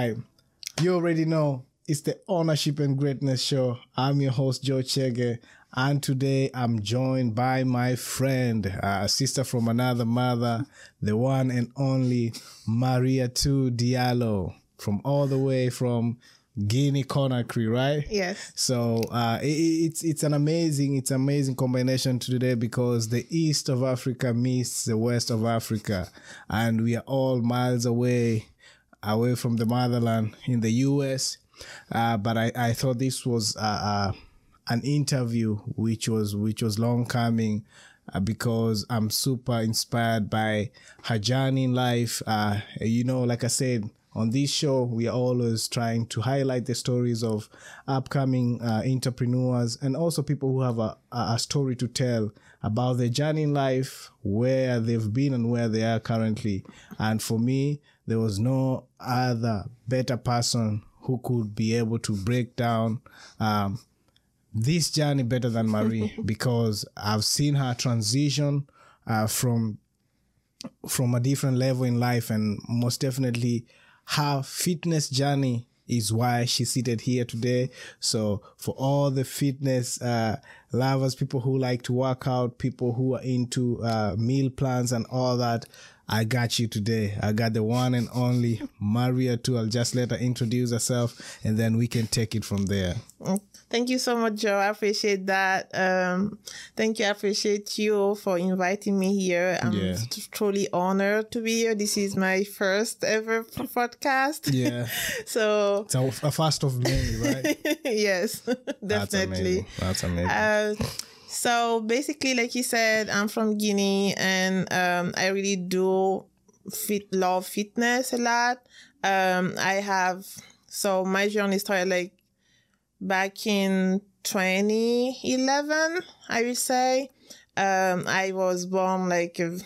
Right. You already know it's the Ownership and Greatness Show. I'm your host, Joe Chege. And today I'm joined by my friend, a sister from another mother, the one and only Marietou Diallo from all the way from Guinea Conakry, right? Yes. So uh, it, it's it's an amazing it's amazing combination today because the east of Africa meets the west of Africa, and we are all miles away away from the motherland in the U.S. Uh, but I, I thought this was uh, uh, an interview which was which was long coming. Uh, because I'm super inspired by her journey in life. Uh, you know, like I said, on this show, we are always trying to highlight the stories of upcoming uh, entrepreneurs and also people who have a, a story to tell about their journey in life, where they've been and where they are currently. And for me, there was no other better person who could be able to break down um, this journey better than Marie because I've seen her transition uh, from from a different level in life and most definitely her fitness journey is why she's seated here today. So for all the fitness uh, lovers, people who like to work out, people who are into uh, meal plans and all that, I got you today. I got the one and only Marietou. I'll just let her introduce herself and then we can take it from there. Thank you so much, Joe. I appreciate that. Um, thank you. I appreciate you for inviting me here. I'm Yeah. truly honored to be here. This is my first ever podcast. Yeah. So, It's a, a first of many, right? yes, That's definitely. amazing. That's amazing. Uh, so basically, like you said, I'm from Guinea, and um, I really do fit love fitness a lot. Um, I have so my journey started like back in 2011, I would say. Um, I was born like a,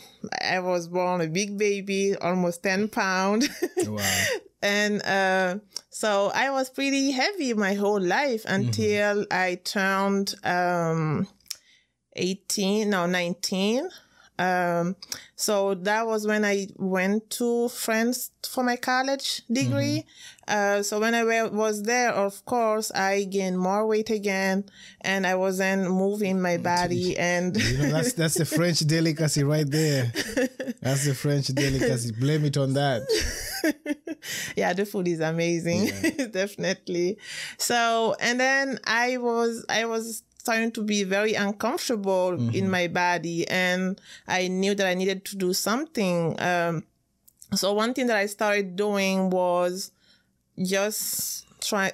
I was born a big baby, almost 10 pound. wow. and uh, so I was pretty heavy my whole life until I turned um, 18, no, 19. Um, so that was when I went to France for my college degree. Uh, so when I was there, of course, I gained more weight again and I wasn't moving my body and You know, that's that's the French delicacy right there. That's the French delicacy. Blame it on that. yeah, the food is amazing, definitely. So, and then I was, I was starting to be very uncomfortable in my body, and I knew that I needed to do something. Um, so one thing that I started doing was just try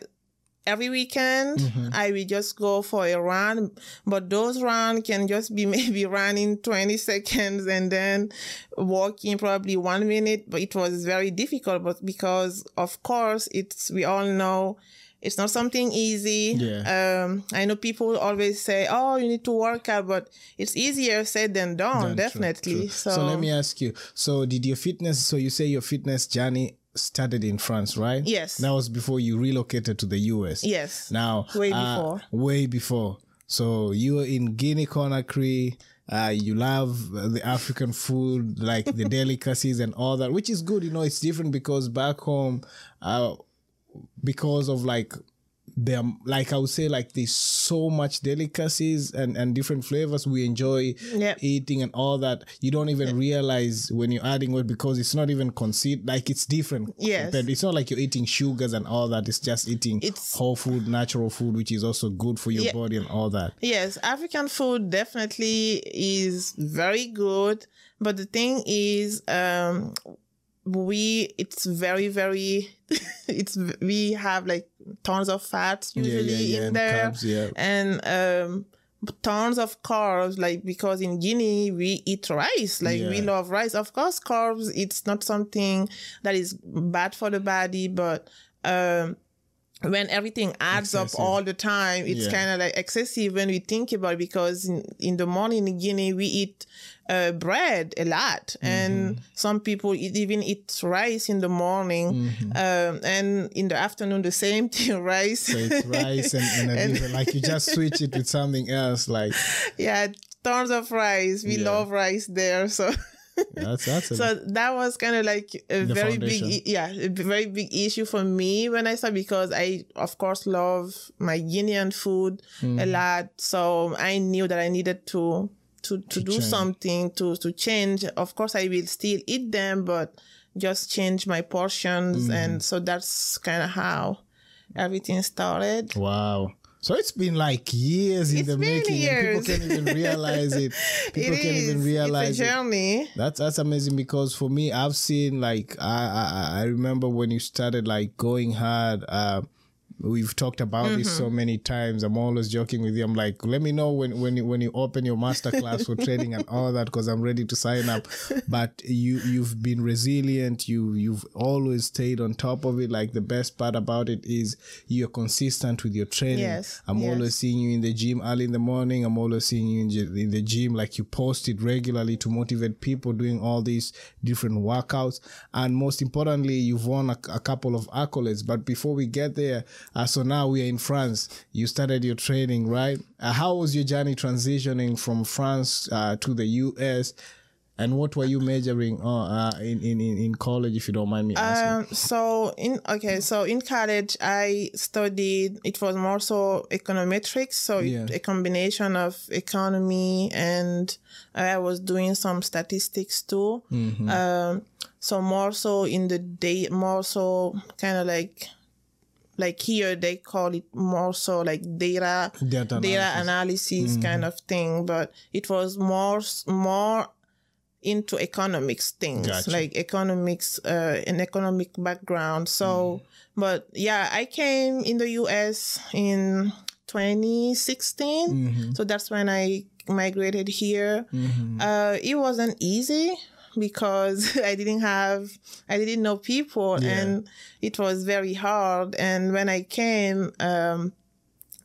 every weekend i will just go for a run but those run can just be maybe running 20 seconds and then walking probably one minute but it was very difficult but because of course it's we all know it's not something easy Yeah. um i know people always say oh you need to work out but it's easier said than done True, definitely true. So, so let me ask you. So did your fitness? So you say your fitness journey started in France, right? Yes. That was before you relocated to the US. yes Now, Way uh, before. way before. So you were in Guinea Conakry. Uh, you love the African food, like the delicacies and all that, which is good. You know, it's different because back home, uh, because of like them, like I would say, like there's so much delicacies and and different flavors we enjoy Yep. eating and all that. You don't even realize when you're adding it because it's not even considered like it's different. Yes. compared- it's not like you're eating sugars and all that. It's just eating It's- whole food, natural food, which is also good for your Yeah. body and all that. Yes, African food definitely is very good, but the thing is, um, we it's very very it's we have like tons of fats usually in and there. carbs, yeah. and um tons of carbs like because in guinea we eat rice. Like we love rice. Of course carbs it's not something that is bad for the body but um when everything adds Excessive. up all the time, it's Yeah. kind of like excessive when we think about it because in, in the morning in Guinea, we eat uh, bread a lot. And Mm-hmm. some people eat, even eat rice in the morning. Mm-hmm. Um, and in the afternoon, the same thing, rice. So it's rice and, and, a different, like you just switch it with something else. Like yeah, tons of rice. We Yeah. love rice there. So That's that's a, so that was kind of like a very foundation. big, yeah, a very big issue for me when I started because I, of course, love my Guinean food a Mm. lot. So I knew that I needed to to to, do change. something to to change. Of course, I will still eat them, but just change my portions, Mm. and so that's kind of how everything started. wow. So it's been like years in It's the been making, and people can't even realize it. People It can't even realize it's a it. journey. That's that's amazing because for me, I've seen like I I, I remember when you started like going hard. Uh, we've talked about this Mm-hmm. so many times. I'm always joking with you. I'm like, let me know when when you, when you open your master class for trading and all that because I'm ready to sign up. But you you've been resilient. You you've always stayed on top of it. Like the best part about it is you're consistent with your training. Yes, I'm yes. always seeing you in the gym early in the morning. I'm always seeing you in, in the gym. Like you post it regularly to motivate people doing all these different workouts. And most importantly, you've won a, a couple of accolades. But before we get there, uh, so now we are in France. You started your training, right? Uh, how was your journey transitioning from France uh, to the US? And what were you majoring uh, uh, in, in, in college, if you don't mind me asking? Um, so in okay, so in college I studied. It was more so econometrics, so it- a combination of economy and I was doing some statistics too. Mm-hmm. Um, so more so in the day, more so kind of like like here they call it more so like data Data data analysis. Mm-hmm. kind of thing, but it was more more into economics things Gotcha. like economics uh an economic background. So but yeah i came in the us in 2016 so that's when i migrated here. Uh it wasn't easy because i didn't have i didn't know people and it was very hard. And when i came um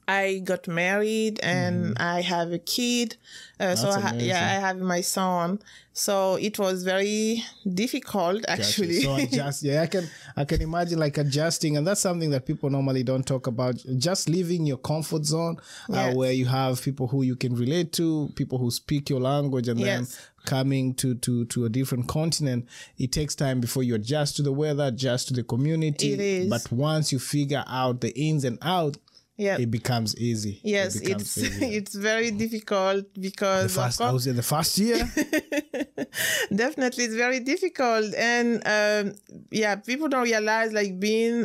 I got married and I have a kid. Uh, so I ha- yeah, I have my son. So it was very difficult Gotcha. actually. So adjust. Yeah, I can I can imagine like adjusting, and that's something that people normally don't talk about. Just leaving your comfort zone, uh, where you have people who you can relate to, people who speak your language, and then coming to to to a different continent. It takes time before you adjust to the weather, adjust to the community. It is. But once you figure out the ins and out, yeah. it becomes easy. yes, it becomes it's easy. it's very difficult The because first, of I was in the first year. definitely it's very difficult and um yeah people don't realize like being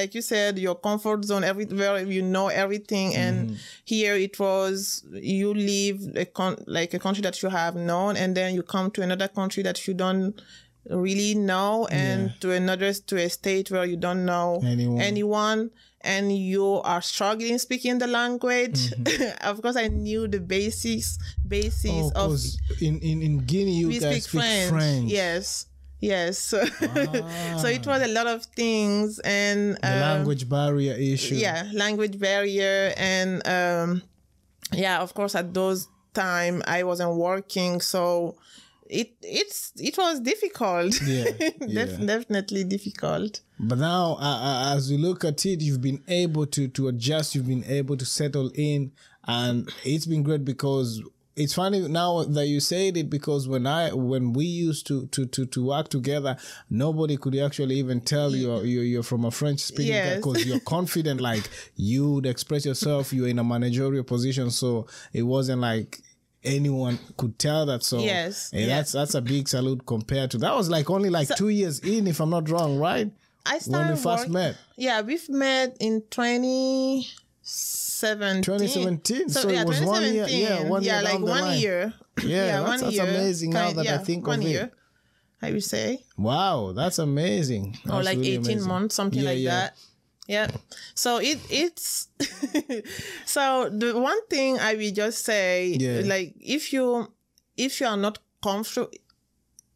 like you said your comfort zone everywhere you know everything and here it was you leave a con- like a country that you have known and then you come to another country that you don't really know and to another to a state where you don't know Anyone. anyone and you are struggling speaking the language of course i knew the basics basis Oh, of in, in in Guinea you we guys speak French. Yes. Yes. So, so it was a lot of things and the um, language barrier issue. yeah, language barrier and um yeah, of course at those time I wasn't working so it it's it was difficult. Yeah, Def- yeah. definitely difficult. But now, uh, uh, as we look at it, you've been able to to adjust. You've been able to settle in, and it's been great because it's funny now that you said it because when I when we used to to to, to work together, nobody could actually even tell you're you're, you're from a French speaking Yes. because you're confident, like you'd express yourself. You're in a managerial position, so it wasn't like anyone could tell that so Yes, yes. that's that's a big salute compared to that was like only like two years in if i'm not wrong right I started when we first work- met Yeah, we've met in 2017. 2017, so it was one year- yeah, one year like one line. year. Yeah, that's- that's amazing now that I think of one it. year, I would say. wow that's amazing or like really 18 amazing. months something Yeah, like yeah. that yeah so it it's so the one thing i will just say Yeah. like if you if you are not comfortable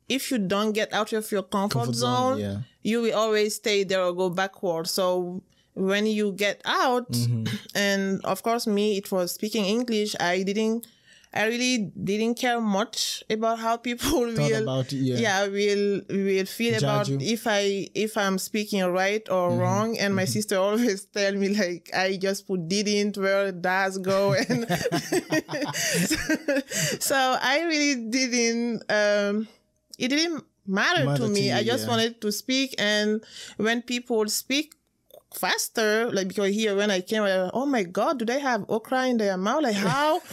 if you don't get out of your comfort, Comfort zone, zone, yeah. you will always stay there or go backward so when you get out Mm-hmm. and of course me it was speaking english i didn't i really didn't care much about how people Thought will about it, yeah. yeah will will feel Judge about you. Mm-hmm. if i if i'm speaking right or wrong and my sister always tell me like i just put didn't where does go and so, so i really didn't um it didn't matter, Matter to to me. you, I just yeah. wanted to speak. And when people speak faster, like because here when I came, I, oh my God, do they have okra in their mouth? Like how?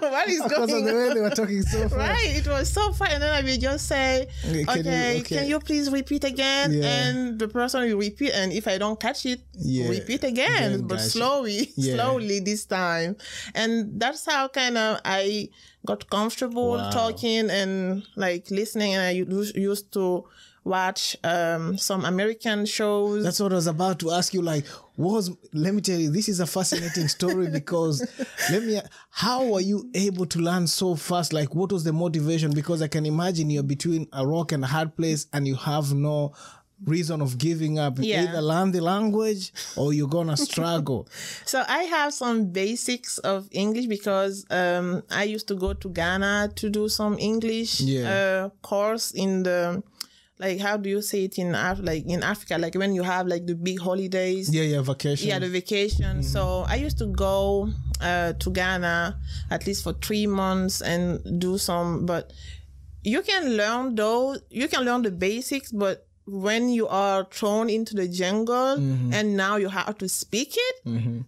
what is Because of going the way they were talking so fast. Right, it was so fast, and then I will just say, Okay, okay, can you- can you, please repeat again?" Yeah. And the person will repeat, and if I don't catch it, Yeah. repeat again, Again, but slowly, Yeah. slowly this time, and that's how kind of I got comfortable Wow. talking and like listening, and I used to watch um, some American shows. That's what I was about to ask you. Like, was let me tell you, this is a fascinating story because let me. How were you able to learn so fast? Like, what was the motivation? Because I can imagine you're between a rock and a hard place, and you have no reason of giving up. Yeah. Either learn the language or you're gonna struggle. So I have some basics of English because um, I used to go to Ghana to do some English Yeah. uh, course in the like how do you say it in Af- like in Africa like when you have like the big holidays yeah, yeah, vacation. yeah the vacation so I used to go uh, to Ghana at least for three months and do some but you can learn those you can learn the basics but when you are thrown into the jungle and now you have to speak it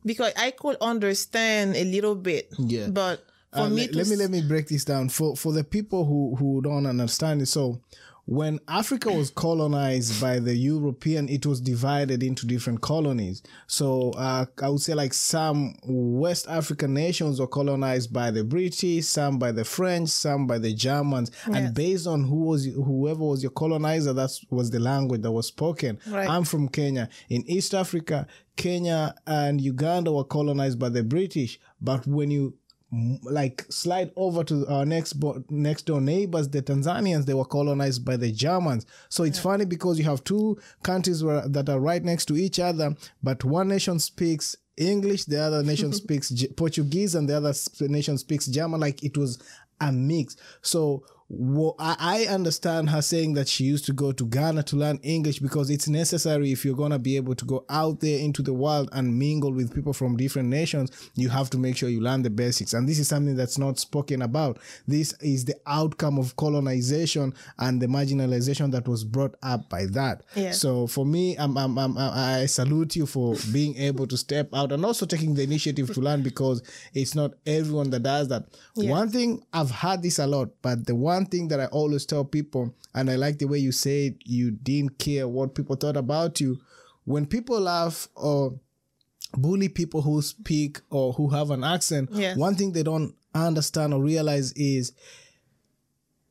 because i could understand a little bit Yeah. but for Uh, me let, to let me let me break this down for for the people who who don't understand it. So when Africa was colonized by the European, it was divided into different colonies. So uh, I would say like some West African nations were colonized by the British, some by the French, some by the Germans, and based on who was whoever was your colonizer, that was the language that was spoken. Right. I'm from Kenya. In East Africa, Kenya and Uganda were colonized by the British, but when you like slide over to our next bo- next door neighbors the tanzanians they were colonized by the germans. So it's funny because you have two countries where, that are right next to each other but one nation speaks english the other nation speaks portuguese and the other nation speaks german. Like it was a mix. So wha- I I understand her saying that she used to go to Ghana to learn English because it's necessary if you're gonna be able to go out there into the world and mingle with people from different nations. You have to make sure you learn the basics, and this is something that's not spoken about. This is the outcome of colonization and the marginalization that was brought up by that. Yes. So for me, I'm, I'm, I'm, I salute you for being able to step out and also taking the initiative to learn because it's not everyone that does that. One thing I've had this a lot, but the one thing that I always tell people, and I like the way you said you didn't care what people thought about you. When people laugh or bully people who speak or who have an accent, Yes. one thing they don't understand or realize is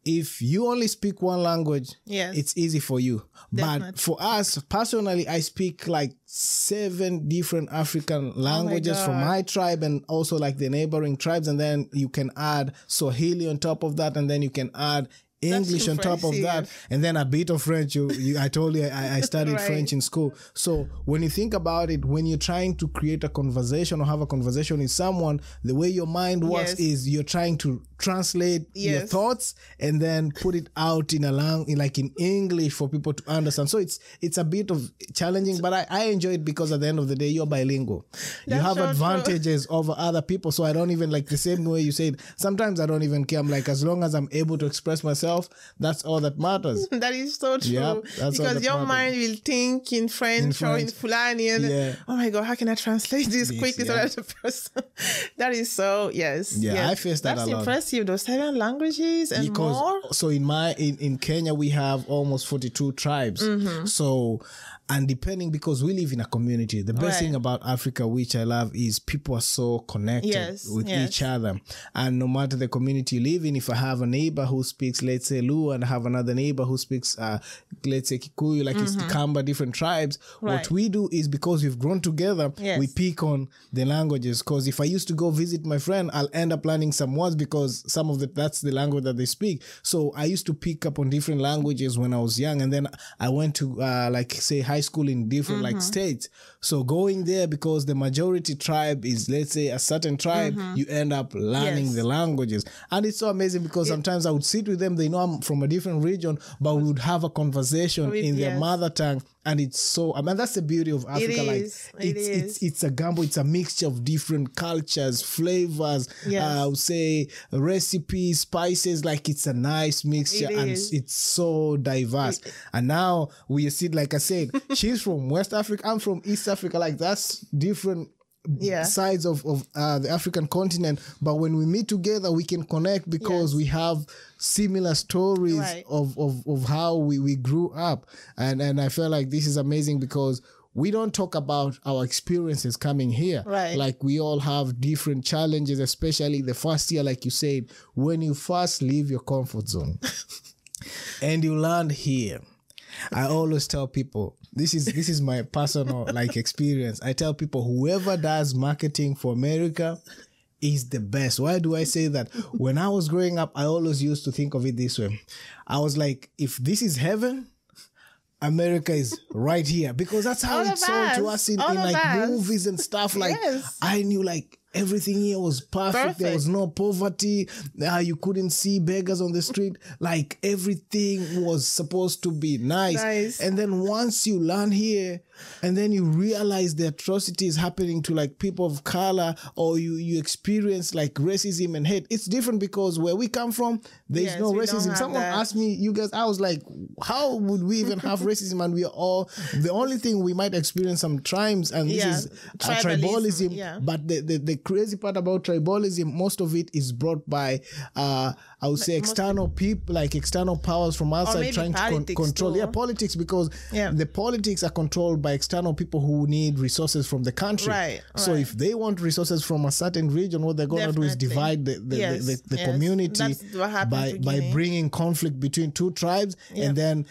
if you only speak one language, Yes. it's easy for you. But for us, personally, I speak like seven different African oh languages from Oh God. my tribe and also like the neighboring tribes. And then you can add Swahili on top of that. And then you can add English on top of that. And then a bit of French. You, you I told you I, I studied Right. French in school. So when you think about it, when you're trying to create a conversation or have a conversation with someone, the way your mind works Yes. is you're trying to translate your thoughts and then put it out in a lang in like in English for people to understand. So it's it's a bit of challenging, but I, I enjoy it because at the end of the day you're bilingual. you have so true. advantages over other people. So I don't even like the same way you said. Sometimes I don't even care. I'm like as long as I'm able to express myself, that's all that matters. that is so true Yep, because your matters. mind will think in French, or in Fulani and Yeah. oh my god how can I translate this, This, quickly yeah. so that the person that is so yes Yeah, yes. I face that that's a lot. impressive those seven languages and because more so in my in, in Kenya we have almost 42 tribes Mm-hmm. so and depending because we live in a community the best Right. thing about Africa which I love is people are so connected Yes, with yes. each other and no matter the community you live in if I have a neighbor who speaks let's say Luo and I have another neighbor who speaks uh let's say Kikuyu like it's Kamba different tribes what Mm-hmm. We do is because we've grown together Yes. we pick on the languages because if I used to go visit my friend, I'll end up learning some words because some of the that's the language that they speak. So I used to pick up on different languages when I was young, and then I went to uh, like say high school in different like mm-hmm. states. So going there because the majority tribe is let's say a certain tribe, mm-hmm. you end up learning Yes. the languages, and it's so amazing because sometimes I would sit with them, they they know I'm from a different region, but we would have a conversation With- in their yes. mother tongue, and it's so. I mean, that's the beauty of Africa. like is. It it's it's it's a gamble. It's a mixture of different cultures, flavors. Yes. Uh, I would say recipes, spices. Like it's a nice mixture, It and is. it's so diverse. And now we see, like I said, she's from West Africa. I'm from East Africa. Like that's different Yeah. sides of, of uh, the African continent. But when we meet together, we can connect because Yes. we have similar stories Right. of, of, of how we, we grew up. And, and I feel like this is amazing because we don't talk about our experiences coming here. Right. Like we all have different challenges, especially the first year, like you said, when you first leave your comfort zone and you land here. I always tell people this is this is my personal like experience. I tell people whoever does marketing for America is the best. Why do I say that? When I was growing up, I always used to think of it this way. I was like, if this is heaven, America is right here because that's how All it's sold to us. us in, in like us. movies and stuff. Like Yes. I knew like everything here was perfect. There was no poverty. Uh, you couldn't see beggars on the street. Like everything was supposed to be nice. Nice. And then once you land here, and then you realize the atrocities happening to like people of color, or you you experience like racism and hate. It's different because where we come from, there's Yes, no racism. Someone that. asked me, you guys, I was like, how would we even have racism? And we are all the only thing we might experience some tribes, and this Yeah, is tribalism, tribalism. yeah. But the, the the crazy part about tribalism, most of it is brought by uh I would say external people, like external powers from outside trying to con- control. too. Yeah, politics because Yeah. the politics are controlled by external people who need resources from the country. Right, So right. if they want resources from a certain region, what they're gonna do is divide the the, Yes, the, the, the yes. community That's what happened by by bringing conflict between two tribes and then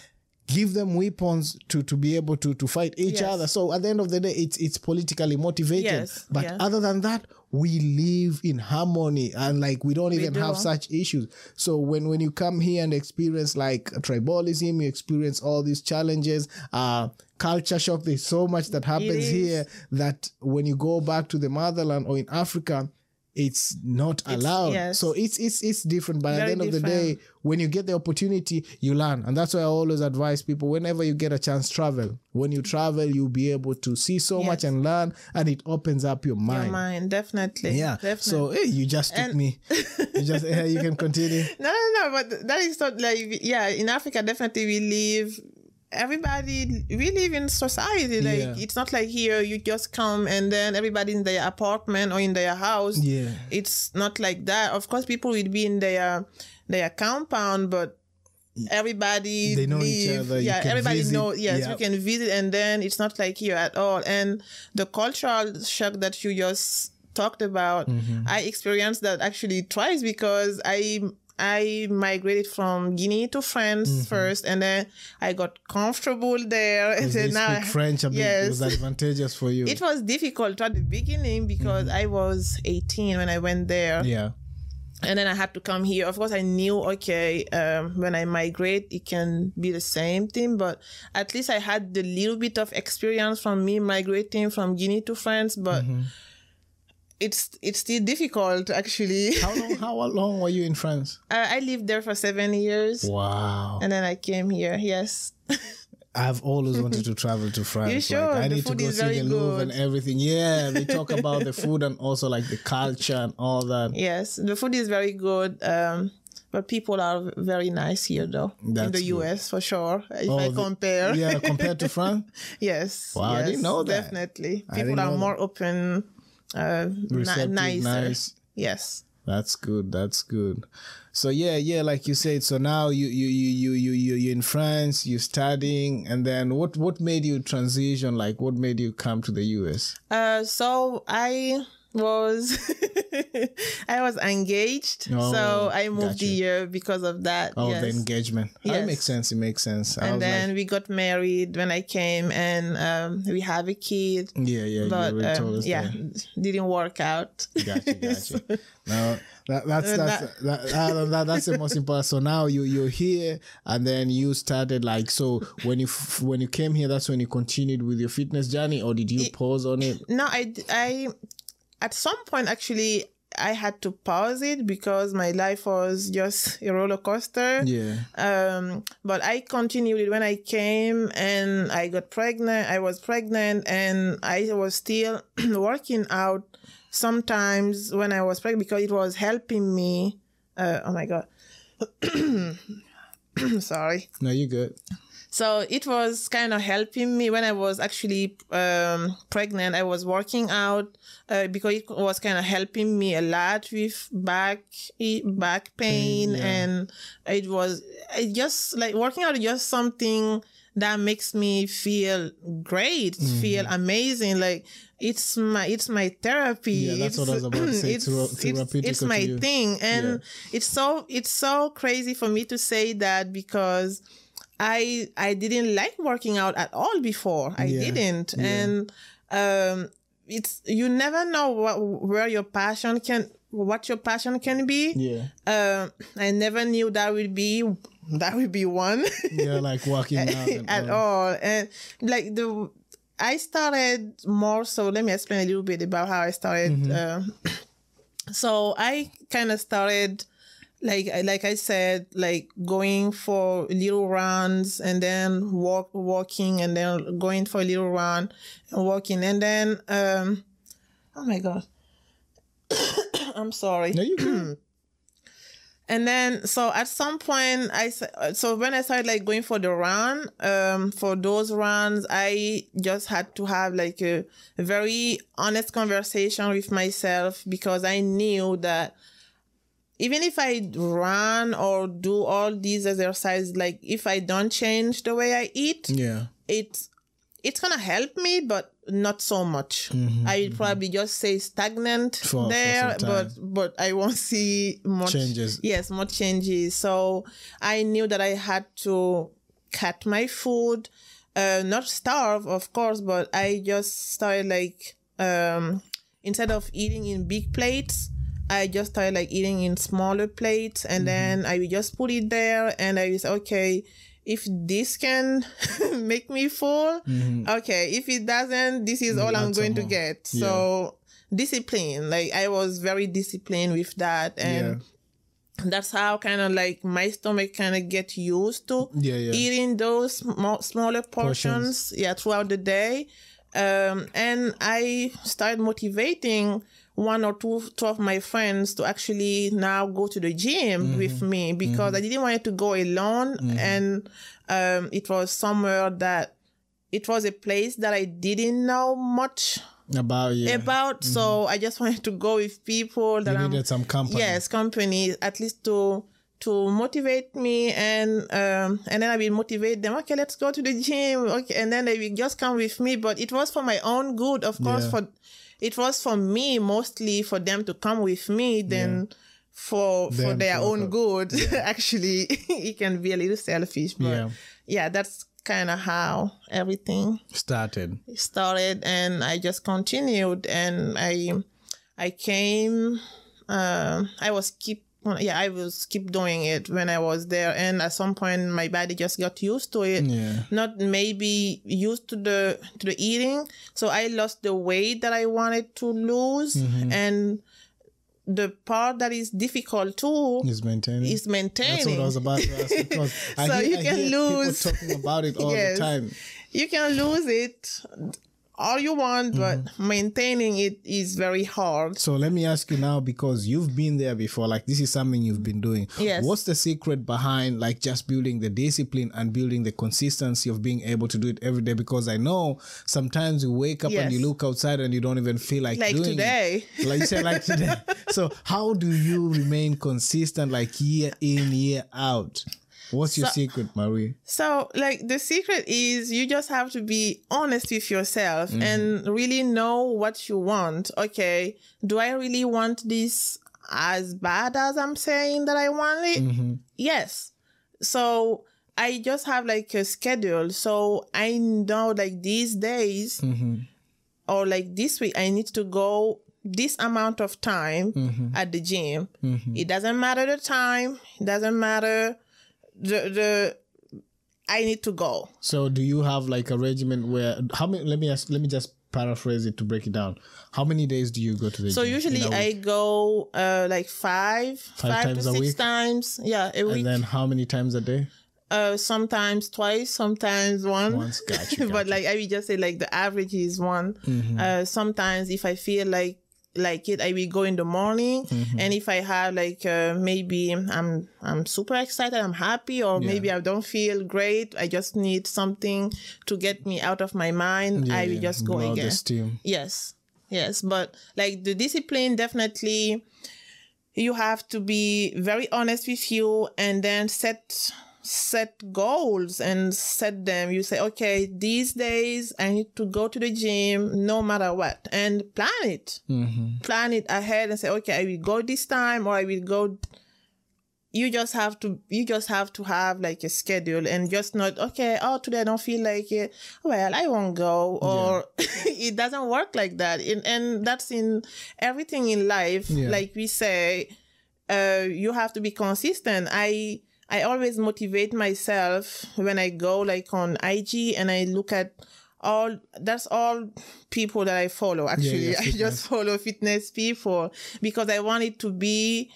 give them weapons to to be able to to fight each Yes. other so at the end of the day it's it's politically motivated Yes, but yes. other than that we live in harmony and like we don't even have such issues. So when when you come here and experience like tribalism you experience all these challenges uh culture shock there's so much that happens here that when you go back to the motherland or in africa it's not allowed yes. so it's it's it's different but at the Very end of the day when you get the opportunity you learn and that's why i always advise people whenever you get a chance travel when you travel you'll be able to see so much and learn and it opens up your mind Your mind, definitely. yeah Definitely. so hey you just took And- me you just hey, you can continue No, no, no, but that is not like yeah. In Africa, definitely we live. Everybody, we live in society. Like Yeah. it's not like here you just come and then everybody in their apartment or in their house. Yeah. it's not like that. Of course, people will be in their their compound, but everybody They know each live- other, you Yeah, everybody visit, know. Yes, yeah. you can visit, and then it's not like here at all. And the cultural shock that you just talked about, Mm-hmm. I experienced that actually twice because I I migrated from Guinea to France Mm-hmm. first, and then I got comfortable there, and then now speak french a bit it was advantageous for you it was difficult at the beginning because I was 18 when I went there Mm-hmm. yeah and then I had to come here. Of course, I knew okay, um, when I migrate, it can be the same thing, but at least I had the little bit of experience from me migrating from Guinea to France. But Mm-hmm. It's it's still difficult actually. how long how long were you in france uh, I lived there for seven years, wow and then I came here. Yes, I've always wanted to travel to France. You Like. I The need to go see the Louvre and everything. Yeah, we talk about the food and also like the culture and all that. yes, the food is very good. Um, but people are very nice here, though. in That's the good. US, for sure. If Oh, I the- compare, Yeah, compared to France, Yes. Wow, I didn't know that. Definitely. People are more open, uh, nicer. nice. Yes. that's good. That's good. So yeah, yeah, like you said. So now you you you you you you you're in France. You're studying, and then what what made you transition? Like, what made you come to the US? Uh, so I was I was engaged, Oh, so I moved gotcha. here because of that. Oh, yes. the engagement. That Yes. makes sense. It makes sense. And then we got married when I came, and um, we have a kid. like, yeah, yeah, But already told um, yeah, that. didn't work out. Gotcha, gotcha. no, that, that's that's that, that, that, that's the most important. So now you you're here, and then you started like so when you f- when you came here, that's when you continued with your fitness journey, or did you pause on it? No, I, I, at some point actually, I had to pause it because my life was just a roller coaster. Yeah. Um, but I continued it when I came and I got pregnant. I was pregnant and I was still working out sometimes when I was pregnant because it was helping me. Uh, oh my God. Sorry. No, you're good. So it was kind of helping me when I was actually um, pregnant. I was working out uh, because it was kind of helping me a lot with back back pain, yeah. and it was it just like working out is just something that makes me feel great, feel amazing. Like it's my it's my therapy. Yeah, that's what I was about to say, It's, it's, it's my thing, and it's so it's so crazy for me to say that because I I didn't like working out at all before. I Yeah. didn't, Yeah. and um, it's you never know what where your passion can what your passion can be. Yeah. Um, I never knew that would be that would be one Yeah, like walking out at all. all, and like the. I started more so. Let me explain a little bit about how I started. Mm-hmm. Uh, so I kind of started like like I said, like going for little runs and then walk walking and then going for a little run and walking and then um oh my god. I'm sorry. No, you good. And then, so at some point, I so when I started like going for the run, um, for those runs, I just had to have like a, a very honest conversation with myself because I knew that even if I run or do all these exercises, like if I don't change the way I eat, yeah. it's it's gonna help me, but not so much. I will probably just say stagnant Mm-hmm, For- for there, some but but I won't see much Changes. Yes, more changes. So I knew that I had to cut my food, uh, not starve, of course, but I just started like um instead of eating in big plates. I just started like eating in smaller plates and Mm-hmm. then I will just put it there and I was okay, if this can make me full, okay. If it doesn't, this is all I'm Mm-hmm. going to some more. get. So discipline, like I was very disciplined with that and that's how kind of like my stomach kind of get used to Yeah, yeah. eating those sm- smaller portions, yeah throughout the day um and i started motivating one or two, two of my friends to actually now go to the gym with me because i didn't want to go alone. And um it was somewhere that it was a place that i didn't know much About yeah. about. So i just wanted to go with people that you needed some company. yes company at least to to motivate me and um and then i will motivate them. Okay let's go to the gym. Okay and then they will just come with me. But it was for my own good of course Yeah. for it was for me mostly for them to come with me then for for Them their to- own good actually it can be a little selfish but Yeah. yeah that's kind of how everything Started. started and I just continued and I I came uh, I was keep yeah I was keep doing it when I was there and at some point my body just got used to it Yeah. not maybe used to the to the eating so I lost the weight that I wanted to lose Mm-hmm. and the part that is difficult too Is maintaining. is maintaining That's what I was about to ask because I So hear, you can lose. talking about it all Yes. the time. you can lose it all you want, but Mm-hmm. maintaining it is very hard. So let me ask you now because you've been there before. Like this is something you've been doing. Yes. What's the secret behind like just building the discipline and building the consistency of being able to do it every day? Because I know sometimes you wake up and you look outside and you don't even feel like Like doing today. It. Like you said, like today. So how do you remain consistent like year in, year out? What's your secret, Marie? So, like, the secret is you just have to be honest with yourself Mm-hmm. and really know what you want. Okay, do I really want this as bad as I'm saying that I want it? Mm-hmm. Yes. So, I just have like a schedule. So, I know like these days Mm-hmm. or like this week, I need to go this amount of time Mm-hmm. at the gym. It doesn't matter the time, it doesn't matter the, the, I need to go. So do you have like a regimen where how many let me ask let me just paraphrase it to break it down. How many days do you go to the So usually? I go uh, like five, five, times to a six week? times. Yeah, a week. and then how many times a day? uh, sometimes twice, sometimes one. Once, gotcha, but like I would just say like the average is one. Mm-hmm. Uh, sometimes if I feel like like it, I will go in the morning. Mm-hmm. And if I have like uh, maybe I'm I'm super excited, I'm happy, or Yeah. maybe I don't feel great, I just need something to get me out of my mind. I will Yeah, just go blow again. Yes, yes, but like the discipline, definitely, you have to be very honest with you, and then set set goals and set them. You say, okay, these days I need to go to the gym, no matter what, and plan it. Mm-hmm. Plan it ahead and say, okay, I will go this time, or I will go. You just have to. You just have to have like a schedule and just not okay. Oh, today I don't feel like it. Well, I won't go, or it doesn't work like that. And, and that's in everything in life. Yeah. Like we say, uh, you have to be consistent. I I always motivate myself when I go like on IG and I look at all that's all people that I follow actually. yeah, I just follow fitness people because I want it to be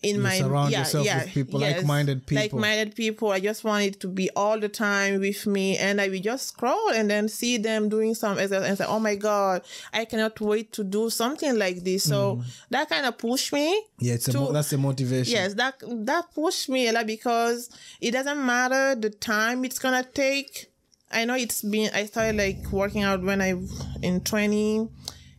in my surround yeah, yourself yeah, with people, yes, like-minded people. Like-minded people. I just wanted to be all the time with me and I will just scroll and then see them doing some exercise and say, Oh my god, I cannot wait to do something like this. So Mm. that kind of pushed me Yeah, it's a to- mo- that's the motivation. Yes, that that pushed me a lot because it doesn't matter the time it's gonna take. I know it's been I started like working out when I in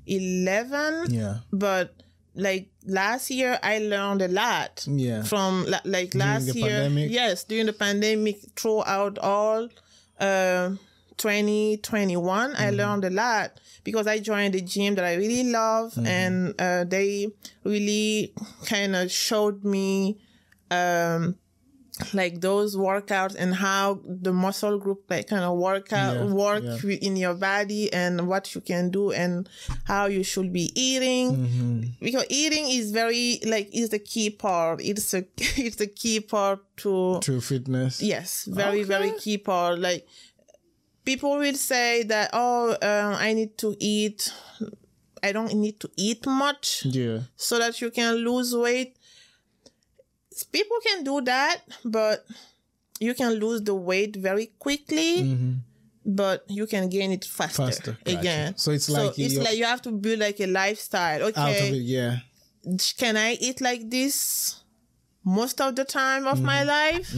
2011, Yeah. but like last year I learned a lot Yeah. from like last the year. pandemic? Yes, during the pandemic, throughout all uh, 2021, Mm-hmm. I learned a lot because I joined a gym that I really love, Mm-hmm. and uh, they really kind of showed me. Um, like those workouts and how the muscle group like kind of work out Yeah, work yeah. in your body and what you can do and how you should be eating Mm-hmm. because eating is very like is the key part it's a it's the key part to to fitness. yes very very key part like people will say that oh um, i need to eat i don't need to eat much Yeah. so that you can lose weight people can do that but you can lose the weight very quickly but you can gain it faster, Mm-hmm. Faster, gotcha. again So it's like so it's like you have to build like a lifestyle Out of okay it, yeah. can I eat like this most of the time of my life?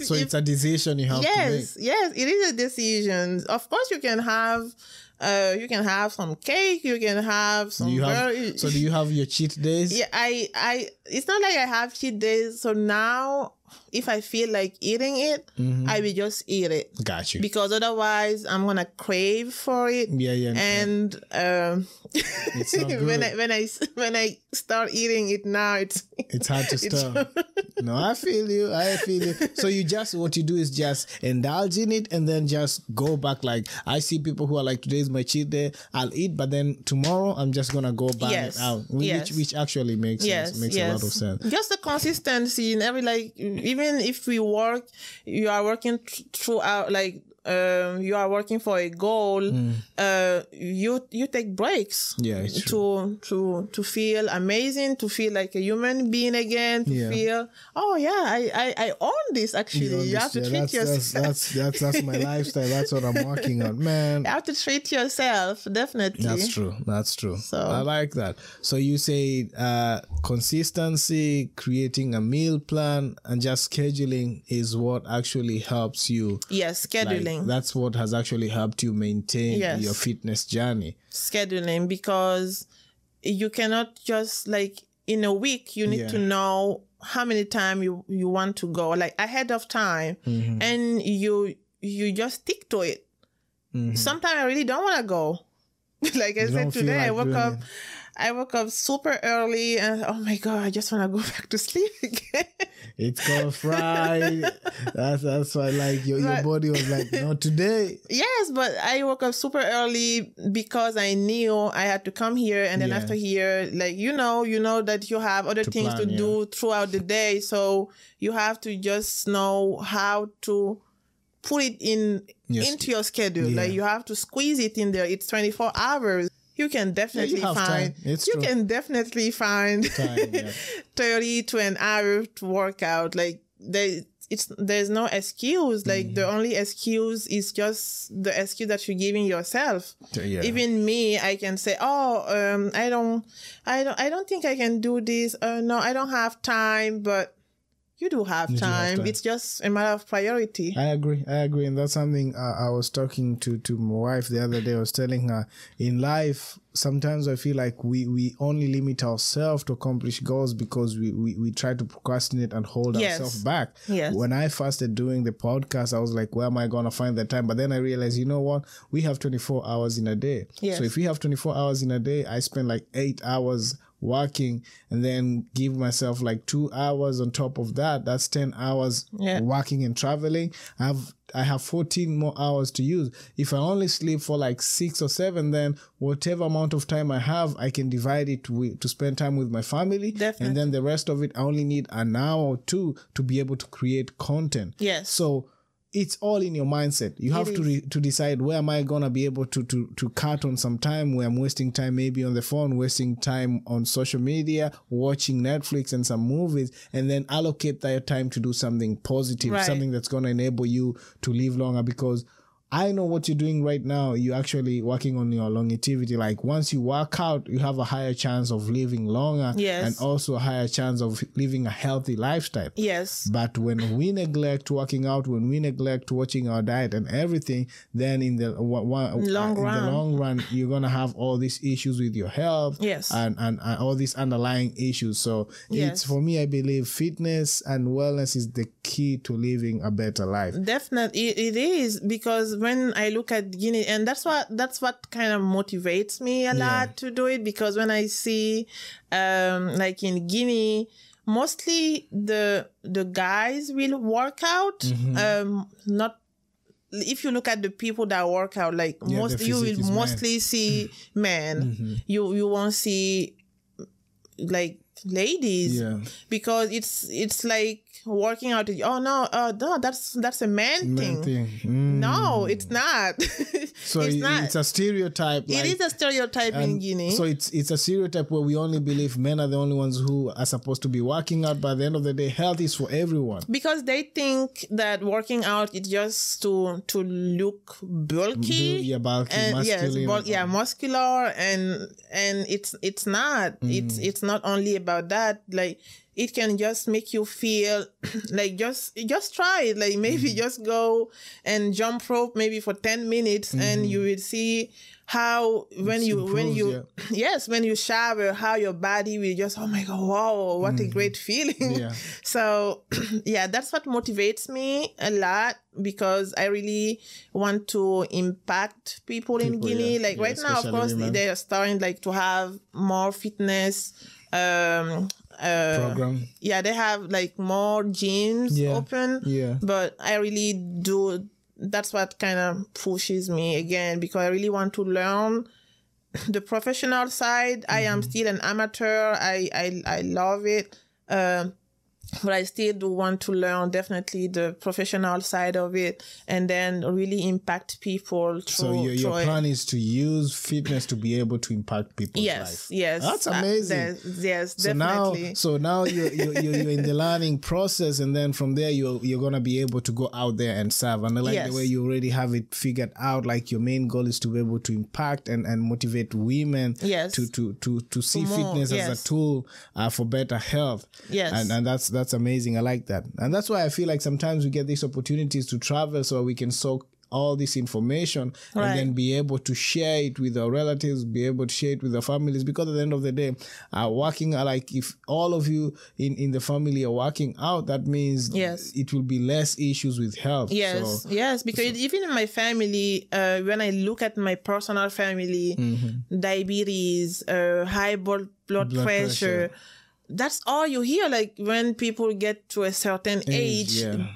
So If- it's a decision you have yes, yes, it is a decision. Of course, you can have, uh, you can have some cake, you can have some. Do you very- have, so do you have your cheat days? yeah, I, I. It's not like I have cheat days. So now, if I feel like eating it, I will just eat it Got you. because otherwise, I'm gonna crave for it. yeah, yeah. And um, It's when. I when I when I start eating it now, it's It's hard to stop. no, I feel you. I feel you. So you just what you do is just indulge in it and then just go back. Like I see people who are like, today's my cheat day. I'll eat, but then tomorrow I'm just gonna go bang Yes. out, which Yes. which actually makes yes, sense. Makes yes. a lot of sense. Just the consistency in every like, even if we work, you are working th- throughout like. Um, you are working for a goal. Uh, you you take breaks. Mm. Yeah, to to to feel amazing, to feel like a human being again, to Yeah. feel oh yeah, I I, I own this. Actually, you, know, have to yeah, treat that's, yourself. That's, that's that's that's my lifestyle. That's what I'm working on, man. you have to treat yourself definitely. That's true. That's true. So- I like that. So you say uh, consistency, creating a meal plan, and just scheduling is what actually helps you. Yes, Like, scheduling. that's what has actually helped you maintain Yes. your fitness journey. scheduling because you cannot just like in a week you need Yeah. to know how many time you you want to go like ahead of time Mm-hmm. and you you just stick to it sometimes i really don't want to go like i You said today i woke up it. i woke up super early and oh my god i just want to go back to sleep again It's called fry. that's that's why like your, your body was like, no, today. Yes, but I woke up super early because I knew I had to come here, and then Yeah. after here, like you know, you know that you have other things plan, to do throughout the day, so you have to just know how to put it in Yes. into your schedule. Yeah. Like you have to squeeze it in there. It's 24 hours. You can definitely have find. It's you true. can definitely find Time, yeah. 30 to an hour to work out. Like there it's there's no excuse. Like the Mm-hmm. only excuse is just the excuse that you're giving yourself. Yeah. Even me, I can say, "Oh, um, I don't, I don't, I don't think I can do this. Uh, no, I don't have time." But you do have, do have time. time. It's just a matter of priority. I agree. I agree, and that's something uh, I was talking to to my wife the other day. I was telling her in life sometimes I feel like we we only limit ourselves to accomplish goals because we we, we try to procrastinate and hold Yes. ourselves back. Yes. When I first started doing the podcast, I was like, where am I gonna find the time? But then I realized, you know what? We have twenty four hours in a day. Yes. So if we have twenty four hours in a day, I spend like eight hours working and then give myself like two hours on top of that that's 10 hours Yeah. working and traveling i have i have 14 more hours to use if i only sleep for like six or seven then whatever amount of time i have i can divide it with, to spend time with my family Definitely. and then the rest of it i only need an hour or two to be able to create content Yes. so it's all in your mindset. You have to re- to decide where am I gonna be able to to to cut on some time where I'm wasting time maybe on the phone, wasting time on social media, watching Netflix and some movies, and then allocate that time to do something positive, Right. something that's gonna enable you to live longer. Because I know what you're doing right now. You're actually working on your longevity. Like once you work out, you have a higher chance of living longer, Yes. and also a higher chance of living a healthy lifestyle. yes. But when we neglect working out, when we neglect watching our diet and everything, then in the Long uh, in run. the long run, you're gonna have all these issues with your health, Yes. and and, and all these underlying issues. So Yes. it's for me, I believe fitness and wellness is the key to living a better life. Definitely, it, it is because when I look at Guinea, and that's what that's what kind of motivates me a lot to do it. Because when I see, um, like in Guinea, mostly the the guys will work out. Mm-hmm. Um, not if you look at the people that work out, like Yeah, most you will men. mostly see men. Mm-hmm. You you won't see like ladies Yeah, because it's it's like working out. Oh no, uh, no, that's that's a man, main thing. thing. Mm. No, it's not. So it's it- not. it's a stereotype. it like- is a stereotype in Guinea. So it's it's a stereotype where we only believe men are the only ones who are supposed to be working out. But at the end of the day, health is for everyone. because they think that working out is just to to look bulky. Yeah, bulky, and yes, bul- yeah, muscular, and and it's it's not. Mm. It's it's not only about that. Like it can just make you feel like just just try it. Like maybe Mm-hmm. just go and jump rope maybe for ten minutes, and you will see how when you when Mm-hmm. you yes when you shower how your body will just oh my god wow what a great feeling Mm-hmm. Yeah. so yeah that's what motivates me a lot because i really want to impact people, in guinea yeah. like Yeah, right now of course women. they are starting like to have more fitness um uh Program. yeah they have like more gyms Yeah. open Yeah. but i really do that's what kind of pushes me again because i really want to learn the professional side i am Mm-hmm. still an amateur i i, I love it um but I still do want to learn definitely the professional side of it and then really impact people through, So your, your plan is to use fitness to be able to impact people's Yes, life. yes. That's Uh, amazing. there's- yes, So definitely. now, so now you're, you're, you're, in the learning process, and then from there you're you're gonna be able to go out there and serve. And I like Yes. the way you already have it figured out. Like your main goal is to be able to impact and, and motivate women Yes. to to to to see more, fitness as yes. a tool uh, for better health. Yes. and and that's that's amazing. I like that, and that's why I feel like sometimes we get these opportunities to travel so we can soak all this information Right. and then be able to share it with our relatives, be able to share it with our families. Because at the end of the day, uh, working uh, like if all of you in, in the family are working out, that means Yes. it will be less issues with health. Yes, So, yes, because even in my family, uh, when I look at my personal family, diabetes, uh, high blood, blood, Blood pressure, pressure. That's all you hear. Like when people get to a certain age, yeah.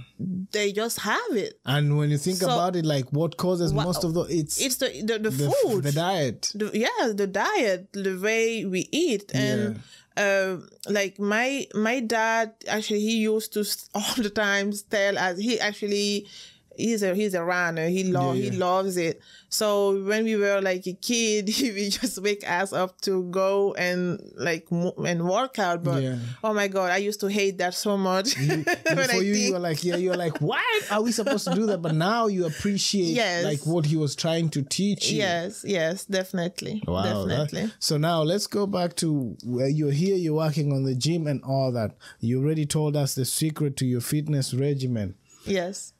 they just have it. and when you think So- about it, like what causes most of the it's, It's the the, the, the, food, the diet. the, yeah, the diet, the way we eat, and uh, like my my dad actually he used to all the times tell us he actually he's a he's a runner. He love Yeah, he loves it. So when we were like a kid, he would just wake us up to go and like mo- and work out. But Yeah. oh my god, I used to hate that so much. I For you, you think were like, yeah, you're like, why are we supposed to do that? But now you appreciate Yes. like what he was trying to teach you. yes, yes, definitely, Wow. that- definitely. so now let's go back to where you're here, you're working on the gym and all that. You already told us the secret to your fitness regimen. Yes.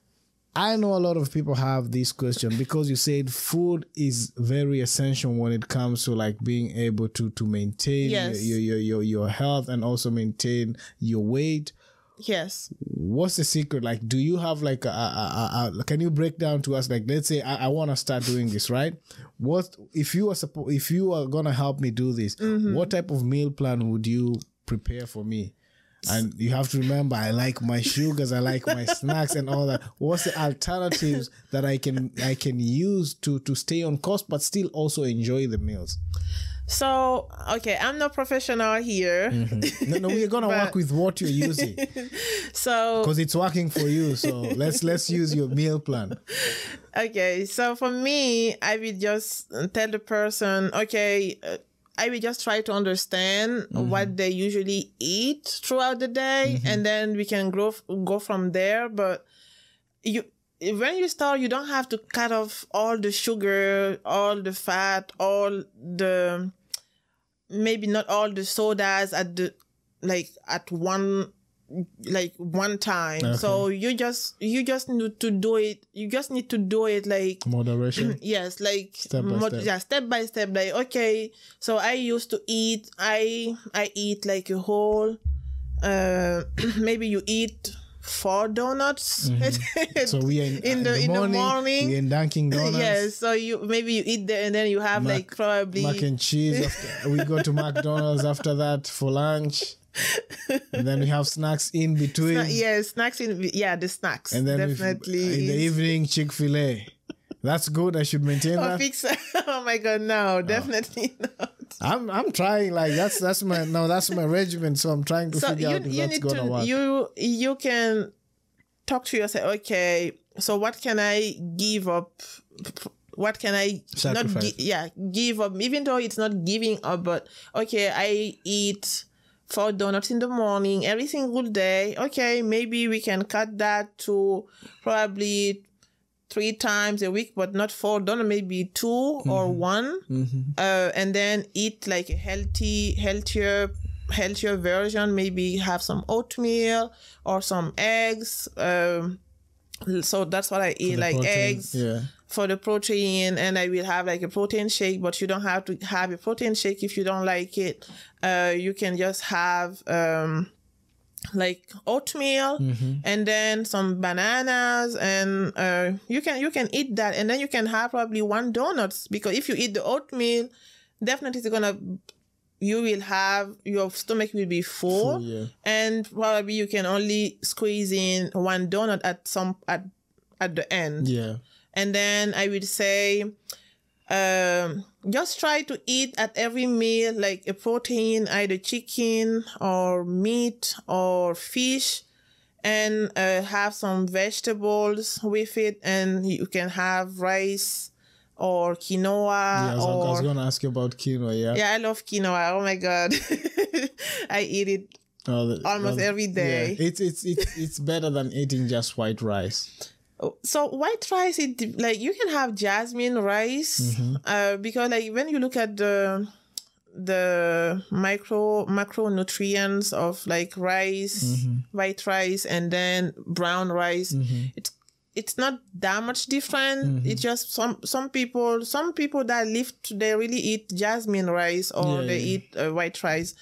I know a lot of people have this question because you said food is very essential when it comes to like being able to to maintain Yes. your, your your your health and also maintain your weight. Yes. What's the secret? Like, do you have like a, a, a, a can you break down to us? Like, let's say I, I want to start doing this, right? What if you are suppo- if you are gonna help me do this? Mm-hmm. What type of meal plan would you prepare for me? And you have to remember, I like my sugars, I like my snacks, and all that. What's the alternatives that I can I can use to to stay on course, but still also enjoy the meals? So okay, I'm not professional here. No, no, we're gonna work with what you're using So because it's working for you. So let's let's use your meal plan. Okay, so for me, I will just tell the person, okay, uh, I will just try to understand mm-hmm. what they usually eat throughout the day, mm-hmm. and then we can grow go from there. But you, when you start, you don't have to cut off all the sugar, all the fat, all the maybe not all the sodas at the like at one like one time so you just you just need to do it you just need to do it like Moderation. yes like Step by step. yeah step by step like okay so i used to eat i i eat like a whole uh maybe you eat four donuts So we are in, in the in the morning, We're in Dunkin' Donuts. yes so you maybe you eat there and then you have Mac- like probably Mac and cheese. After, we go to McDonald's after that for lunch. And then we have snacks in between. Sna- yeah snacks in yeah the snacks and then definitely in the evening, Chick fil A. That's good. I should maintain Oh, that. pizza. oh my god, no, oh. definitely not. I'm I'm trying. Like that's that's my no that's my regimen. So I'm trying to So figure you out if you that's need gonna to work. you you can talk to yourself. Okay, so what can I give up? What can I not Sacrifice. gi- yeah give up? Even though it's not giving up, but okay, I eat four donuts in the morning every single day. Okay, maybe we can cut that to probably three times a week, but not four donuts, maybe 2 or Mm-hmm. one. Uh, and then eat like a healthy, healthier, healthier version. Maybe have some oatmeal or some eggs. Um, so that's what I eat, like protein, eggs Yeah. For the protein and I will have like a protein shake, but you don't have to have a protein shake if you don't like it. Uh, you can just have, um, like oatmeal and then some bananas and uh, you can you can eat that and then you can have probably one donuts because if you eat the oatmeal definitely it's gonna you will have your stomach will be full Full, yeah. and probably you can only squeeze in one donut at some at at the end Yeah. And then I would say, um, just try to eat at every meal like a protein, either chicken or meat or fish, and uh, have some vegetables with it. And you can have rice or quinoa Yeah, I was, I was gonna ask you about quinoa. Yeah. Yeah, I love quinoa. Oh my god, I eat it Oh, almost oh, every day. Yeah. It's it's it's it's better than eating just white rice. So white rice it like you can have jasmine rice uh, because like when you look at the the micro macronutrients of like rice white rice and then brown rice it's it's not that much different it's just some some people some people that live they really eat jasmine rice or Yeah, they yeah. eat uh, white rice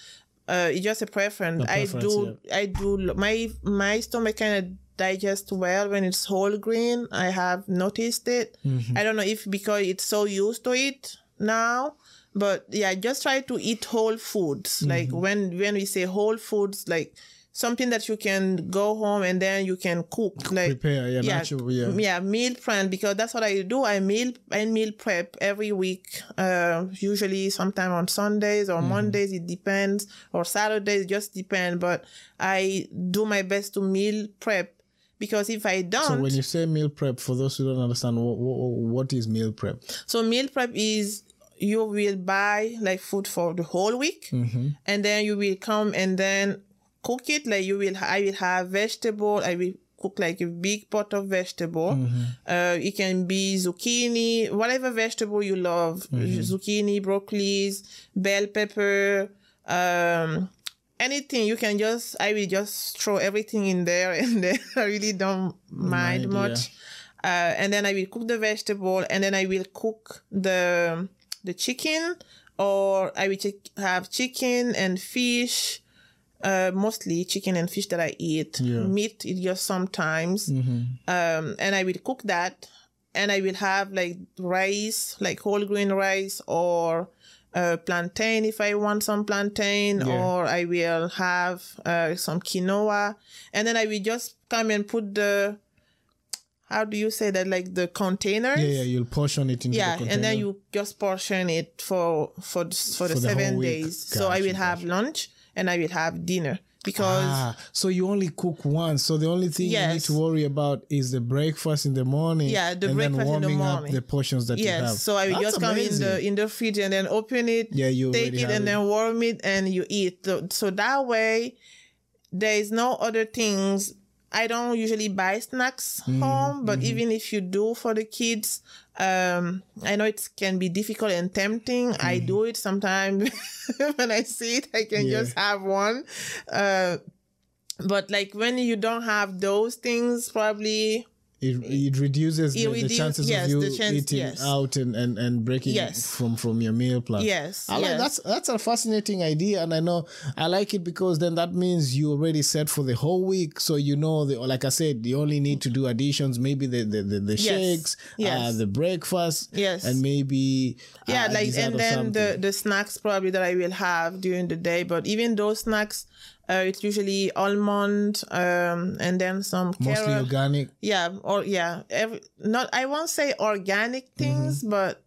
uh, it's just a preference. I preference, do, I do. My my stomach kind of digest well when it's whole grain. I have noticed it. Mm-hmm. I don't know if because it's so used to it now, but yeah, just try to eat whole foods. Mm-hmm. Like when when we say whole foods, like something that you can go home and then you can cook. Like Prepare, yeah, natural, yeah. yeah, meal plan because that's what I do. I meal I meal prep every week. Uh, usually sometime on Sundays Mm-hmm. or Mondays, it depends, or Saturdays, just depend. But I do my best to meal prep because if I don't, So when you say meal prep, for those who don't understand, what, what, what is meal prep? So meal prep is you will buy like food for the whole week, and then you will come and then cook it. Like you will, I will have vegetable. I will cook like a big pot of vegetable. Uh, it can be zucchini, whatever vegetable you love, zucchini, broccolis, bell pepper. Um, anything you can just i will just throw everything in there and then i really don't mind, Mind, much uh, and then I will cook the vegetable, and then I will cook the the chicken, or I will chick- have chicken and fish. Uh, mostly chicken and fish that I eat. Yeah. Meat is just sometimes. Um, and I will cook that, and I will have like rice, like whole grain rice, or uh, plantain if I want some plantain, Yeah. or I will have uh, some quinoa, and then I will just come and put the how do you say that? Like the containers? Yeah, yeah, you'll portion it into yeah the and then you just portion it for for the, for the For the seven days. So i will have lunch and i will have dinner because Ah, so you only cook once. So the only thing you need to worry about is the breakfast in the morning. Yeah, the and breakfast then in the warming up the portions that you have. yes so i That's just come in the in the fridge and then open it Yeah, you take it and it. then warm it and you eat so, so that way there is no other things i don't usually buy snacks Mm-hmm, home but even if you do for the kids um i know it can be difficult and tempting. I do it sometimes. When i see it i can Mm-hmm. Yeah. just have one. Uh but like when you don't have those things probably it, it reduces It the, the chances yes, of you chance- eating yes. out and, and, and breaking Yes. from, from your meal plan. yes I like yes. that's that's a fascinating idea, and I know I like it because then that means you already set for the whole week, so you know the like I said, you only need to do additions, maybe the the, the, the Yes. shakes, uh, the breakfast, Yes. and maybe yeah uh, like and then the the snacks probably that i will have during the day but even those snacks uh, it's usually almond um and then some mostly carrot organic, yeah or yeah every not i won't say organic things Mm-hmm. but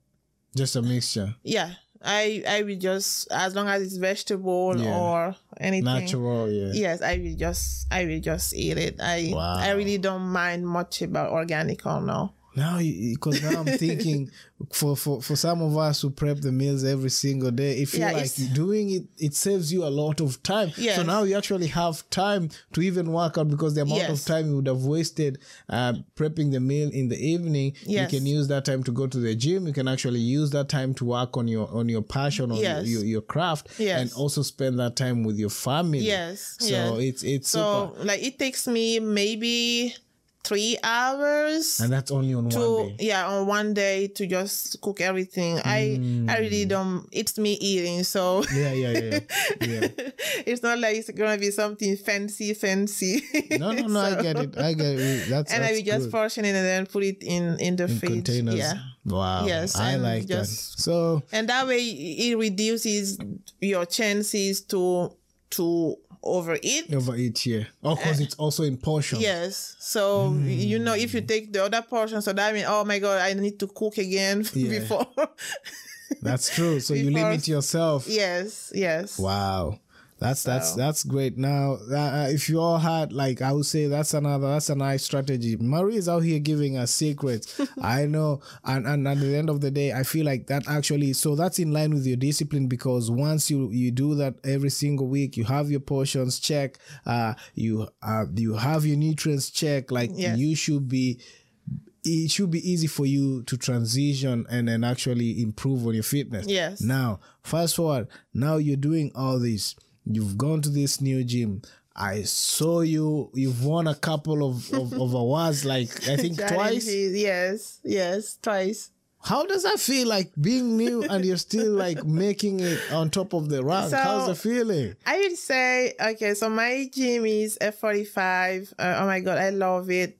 just a mixture, yeah i i will just as long as it's vegetable Yeah. or anything natural, yeah. yes i will just i will just eat it i Wow. i really don't mind much about organic or no Now, because now I'm thinking for, for, for some of us who prep the meals every single day, if Yeah, like it's- doing it, it saves you a lot of time. So now you actually have time to even work out because the amount of time you would have wasted uh, prepping the meal in the evening, Yes. you can use that time to go to the gym. You can actually use that time to work on your on your passion, on Yes. your, your, your craft, Yes. and also spend that time with your family. Yes, So yes. it's it's so super. like it takes me maybe three hours And that's only on to one day. yeah on one day to just cook everything i hmm. i really don't it's me eating so Yeah, yeah, yeah. yeah. it's not like it's gonna be something fancy fancy No, no, no. I get it. I get it. That's and i that's will just good. portion it and then put it in in the in fridge containers. yeah Wow. Yes, I like just- that. So and that way it reduces your chances to to overeat overeat yeah. Oh, because it's also in portions. Yes. So you know, if you take the other portion, so that means, oh my god, I need to cook again Yeah. before. That's true. So you limit yourself. yes. Yes. Wow. That's that's So- that's great. Now, uh, if you all had like, I would say that's another that's a nice strategy. Marie is out here giving us secrets. I know, and and at the end of the day, I feel like that actually. So that's in line with your discipline because once you you do that every single week, you have your portions check. Uh, you uh you have your nutrients check. Like Yes. you should be it should be easy for you to transition and then actually improve on your fitness. Yes. Now, fast forward. Now you're doing all this. You've gone to this new gym. I saw you. You've won a couple of, of, of awards, like I think twice. Yes. Yes. Twice. How does that feel like being new and you're still like making it on top of the rank? So- How's the feeling? I would say, okay, so my gym is F45. Uh, oh my God, I love it.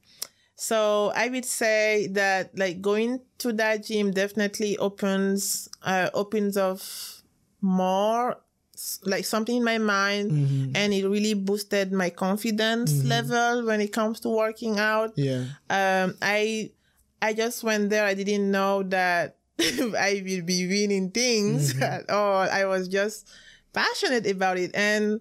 So I would say that like going to that gym definitely opens, uh, opens up more like something in my mind mm-hmm. and it really boosted my confidence mm-hmm. level when it comes to working out. Yeah. Um, I, I just went there. I didn't know that I will be winning things mm-hmm. at all. I was just passionate about it, and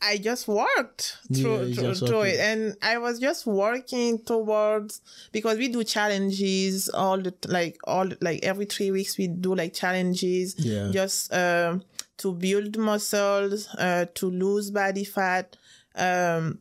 I just worked through, you through, through it, and I was just working towards because we do challenges all the like all like every three weeks we do like challenges, Yeah. just um to build muscles, uh, to lose body fat, um,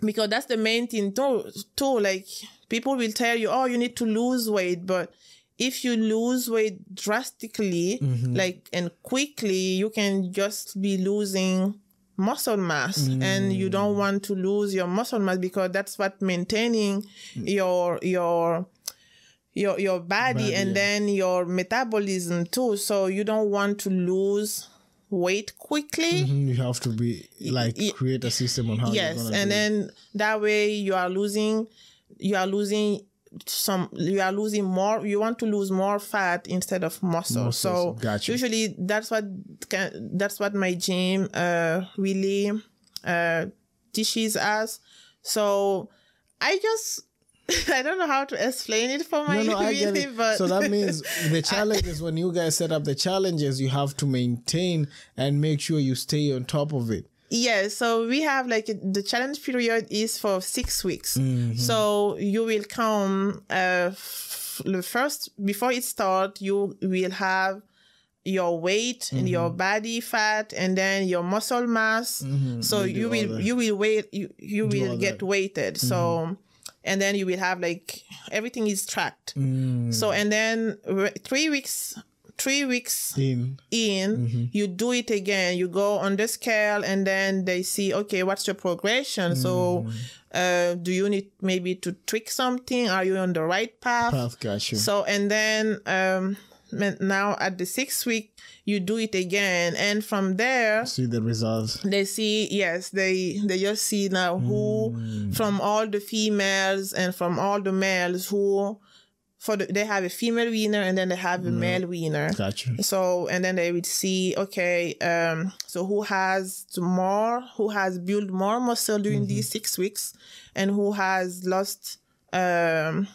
because that's the main thing too. Too like people will tell you, oh, you need to lose weight, but if you lose weight drastically, like and quickly, you can just be losing muscle mass and you don't want to lose your muscle mass because that's what maintaining your your your your body, Body, and yeah. then your metabolism too. So you don't want to lose weight quickly. Mhm, You have to be like create a system on how yes and then that way you are losing you are losing some you are losing more you want to lose more fat instead of muscle Muscles, so gotcha. usually that's what can, that's what my gym uh really uh teaches us so i just i don't know how to explain it for my No, no, I get really, it. but So that means the challenges when you guys set up the challenges, you have to maintain and make sure you stay on top of it. Yeah, so we have like the challenge period is for six weeks. So you will come uh, f- the first before it starts. You will have your weight and your body fat and then your muscle mass. So You do you will you will wait you you will get that. weighted. So and then you will have like everything is tracked. Mm. So and then re- three weeks three weeks In in, Mm-hmm. you do it again. You go on the scale, and then they see, okay, what's your progression? So, Mm. uh, do you need maybe to tweak something? Are you on the right path? path, got you. So, and then um, now at the sixth week, you do it again, and from there, See the results. they see yes they they just see now who Mm. from all the females and from all the males who for the, they have a female winner and then they have a male winner Got you. so and then they would see okay um so who has more who has built more muscle during Mm-hmm. these six weeks and who has lost um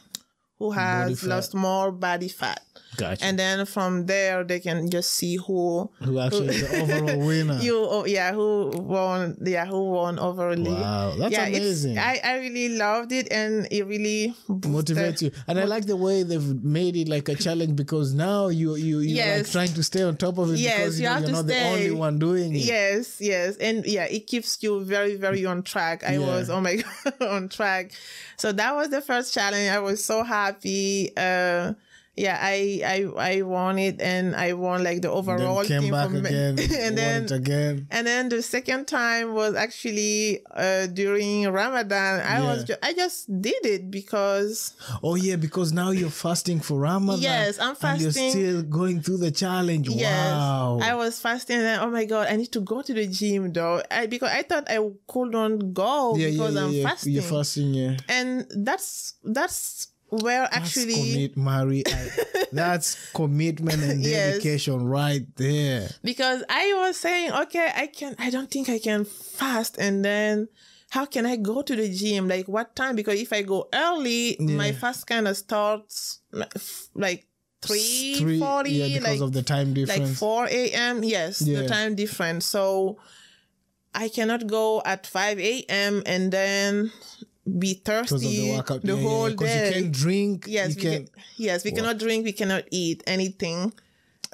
who has lost more body fat Got you. and then from there they can just see who who actually is the overall winner? you oh, yeah who won yeah who won overall Wow, that's yeah amazing. I, I really loved it and it really motivates you. And i like the way they've made it like a challenge because now you you you're like trying to stay on top of it Yes, because you you know have you're to not the only one doing it. Yes yes. And yeah it keeps you very very on track. I Yeah. was oh my god on track. So that was the first challenge. I was so happy. Uh yeah i i i won it and i won like the overall then came back again and then won it again And then the second time was actually uh, during Ramadan. I was ju- I just did it because oh yeah because now you're fasting for ramadan Yes, I'm fasting. and you're still going through the challenge yes, wow I was fasting. And then, oh my god, I need to go to the gym though. I because I thought I couldn't go yeah, yeah, because yeah, I'm yeah. fasting. you're fasting yeah and that's that's That's actually commit, Mary. I- that's commitment and Yes. dedication right there. because I was saying, okay, I can, I don't think I can fast, and then how can I go to the gym? Like what time? Because if I go early, my fast kind of starts like three Three- forty, yeah, because like of the time like difference. four a.m. Yes, Yeah. the time difference. So I cannot go at five a.m. and then be thirsty the the, workout. Yeah, yeah, whole yeah, day. you can't drink. Yes, we can. can, yes, we cannot drink, we cannot eat anything.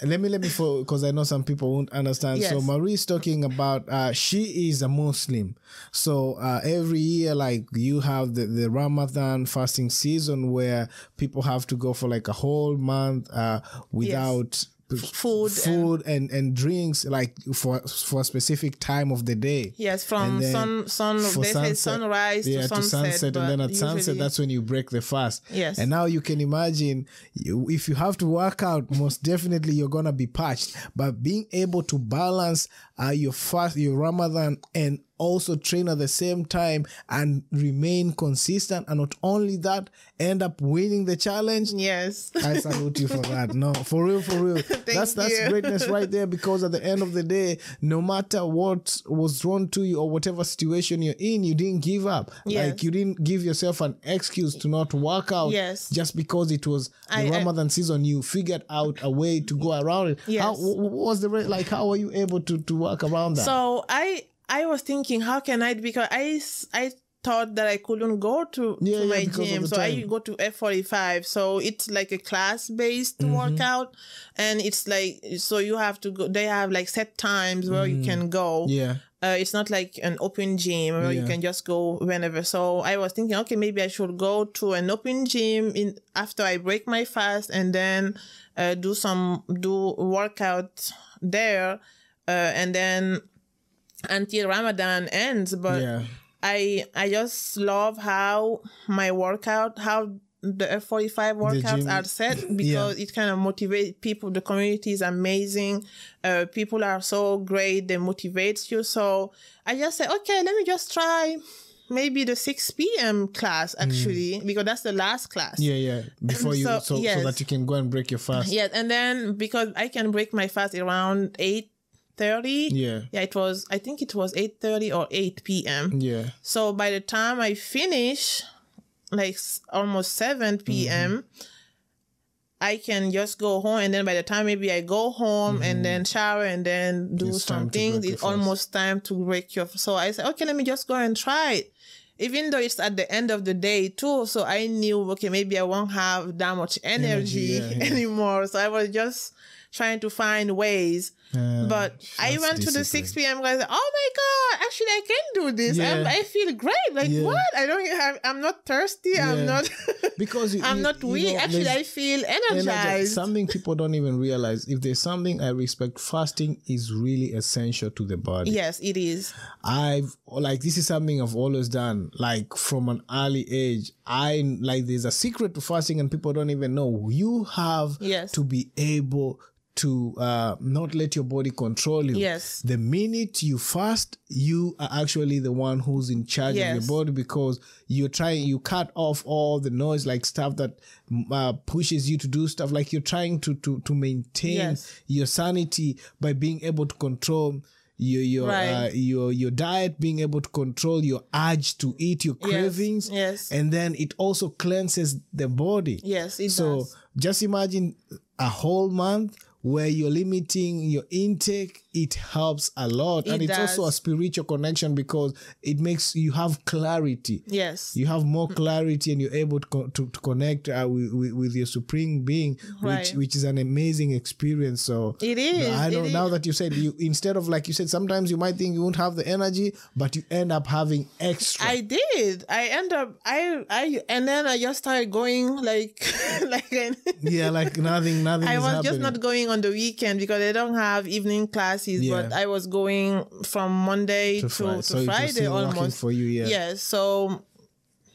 Let me let me for because I know some people won't understand. So Yes. Marie's talking about uh she is a Muslim. So uh every year like you have the, the Ramadan fasting season where people have to go for like a whole month uh without p- Food food and, and drinks like for for a specific time of the day. Yes, from sun, sun, they say sunrise yeah, to sunset. and then at sunset, that's when you break the fast. Yes. And now you can imagine you, if you have to work out, most definitely you're gonna be parched. But being able to balance uh, your fast, your Ramadan, and also train at the same time and remain consistent, and not only that, end up winning the challenge. Yes. I salute you for that. No, for real, for real. that's that's you. greatness right there. Because at the end of the day, no matter what was thrown to you or whatever situation you're in, you didn't give up. Yes. Like you didn't give yourself an excuse to not work out. Yes. Just because it was the I- I- Ramadan season, you figured out a way to go around it. Yes. How, what was the like? How were you able to to work around that? So I I was thinking, how can I? Because I I thought that I couldn't go to, Yeah, to my of gym, so I go to F45. So it's like a class based Mm-hmm. workout, and it's like so you have to go. They have like set times where you can go. Mm. Yeah. Uh, it's not like an open gym where you can just go whenever. So I was thinking, okay, maybe I should go to an open gym in after I break my fast and then uh, do some do workout there, uh, and then until Ramadan ends. But Yeah. I I just love how my workout how the F forty five workouts are set because it kind of motivates people. The community is amazing. Uh, people are so great. They motivate you. So I just said, okay, let me just try maybe the six p.m. class actually because that's the last class. Mm. Yeah, yeah. Before you, So, so, so that you can go and break your fast. Yes, and then because I can break my fast around eight thirty. Yeah. Yeah, it was. I think it was eight thirty or eight p.m. Yeah. So by the time I finish, like almost 7 p.m., mm-hmm. I can just go home. And then by the time maybe I go home and mm-hmm. then shower and then do It's time some things, it's almost time to break your. So I said, okay, let me just go and try it. Even though it's at the end of the day too, so I knew okay maybe I won't have that much energy, Energy, yeah, yeah. anymore. So I was just trying to find ways. Uh, But I went to the 6 p.m. guys. Oh my god! Actually, I can do this. I'm, Yeah. I feel great. Like Yeah. what? I don't. have I'm not thirsty. Yeah. I'm not. Because you- I'm you- not you weak. know, Actually, I feel energize. energized. Something people don't even realize. If there's something I respect, fasting is really essential to the body. yes, it is. I've like this is something I've always done. Like from an early age, I like there's a secret to fasting, and people don't even know. You have Yes. to be able to uh, not let your body control you. Yes. The minute you fast, you are actually the one who's in charge of your body because you're trying. You cut off all the noise, like stuff that uh, pushes you to do stuff. Like you're trying to to to maintain Yes. your sanity by being able to control your your Right. uh, your your diet being able to control your urge to eat your cravings yes. and then it also cleanses the body Yes, it so does. just imagine a whole month where you're limiting your intake it helps a lot and It it's also a spiritual connection because it makes you have clarity Yes. you have more clarity and you're able to, to, to connect uh, with, with, with your supreme being which Right. which is an amazing experience so It is, i know now is. that you said you instead of like you said sometimes you might think you won't have the energy but you end up having extra I did. I end up. I. I. And then I just started going like, like. Yeah like nothing nothing I was happening. just not going on the weekend because they don't have evening classes, Yeah. but I was going from Monday to, to Friday, to so Friday almost. for you yeah Yes. So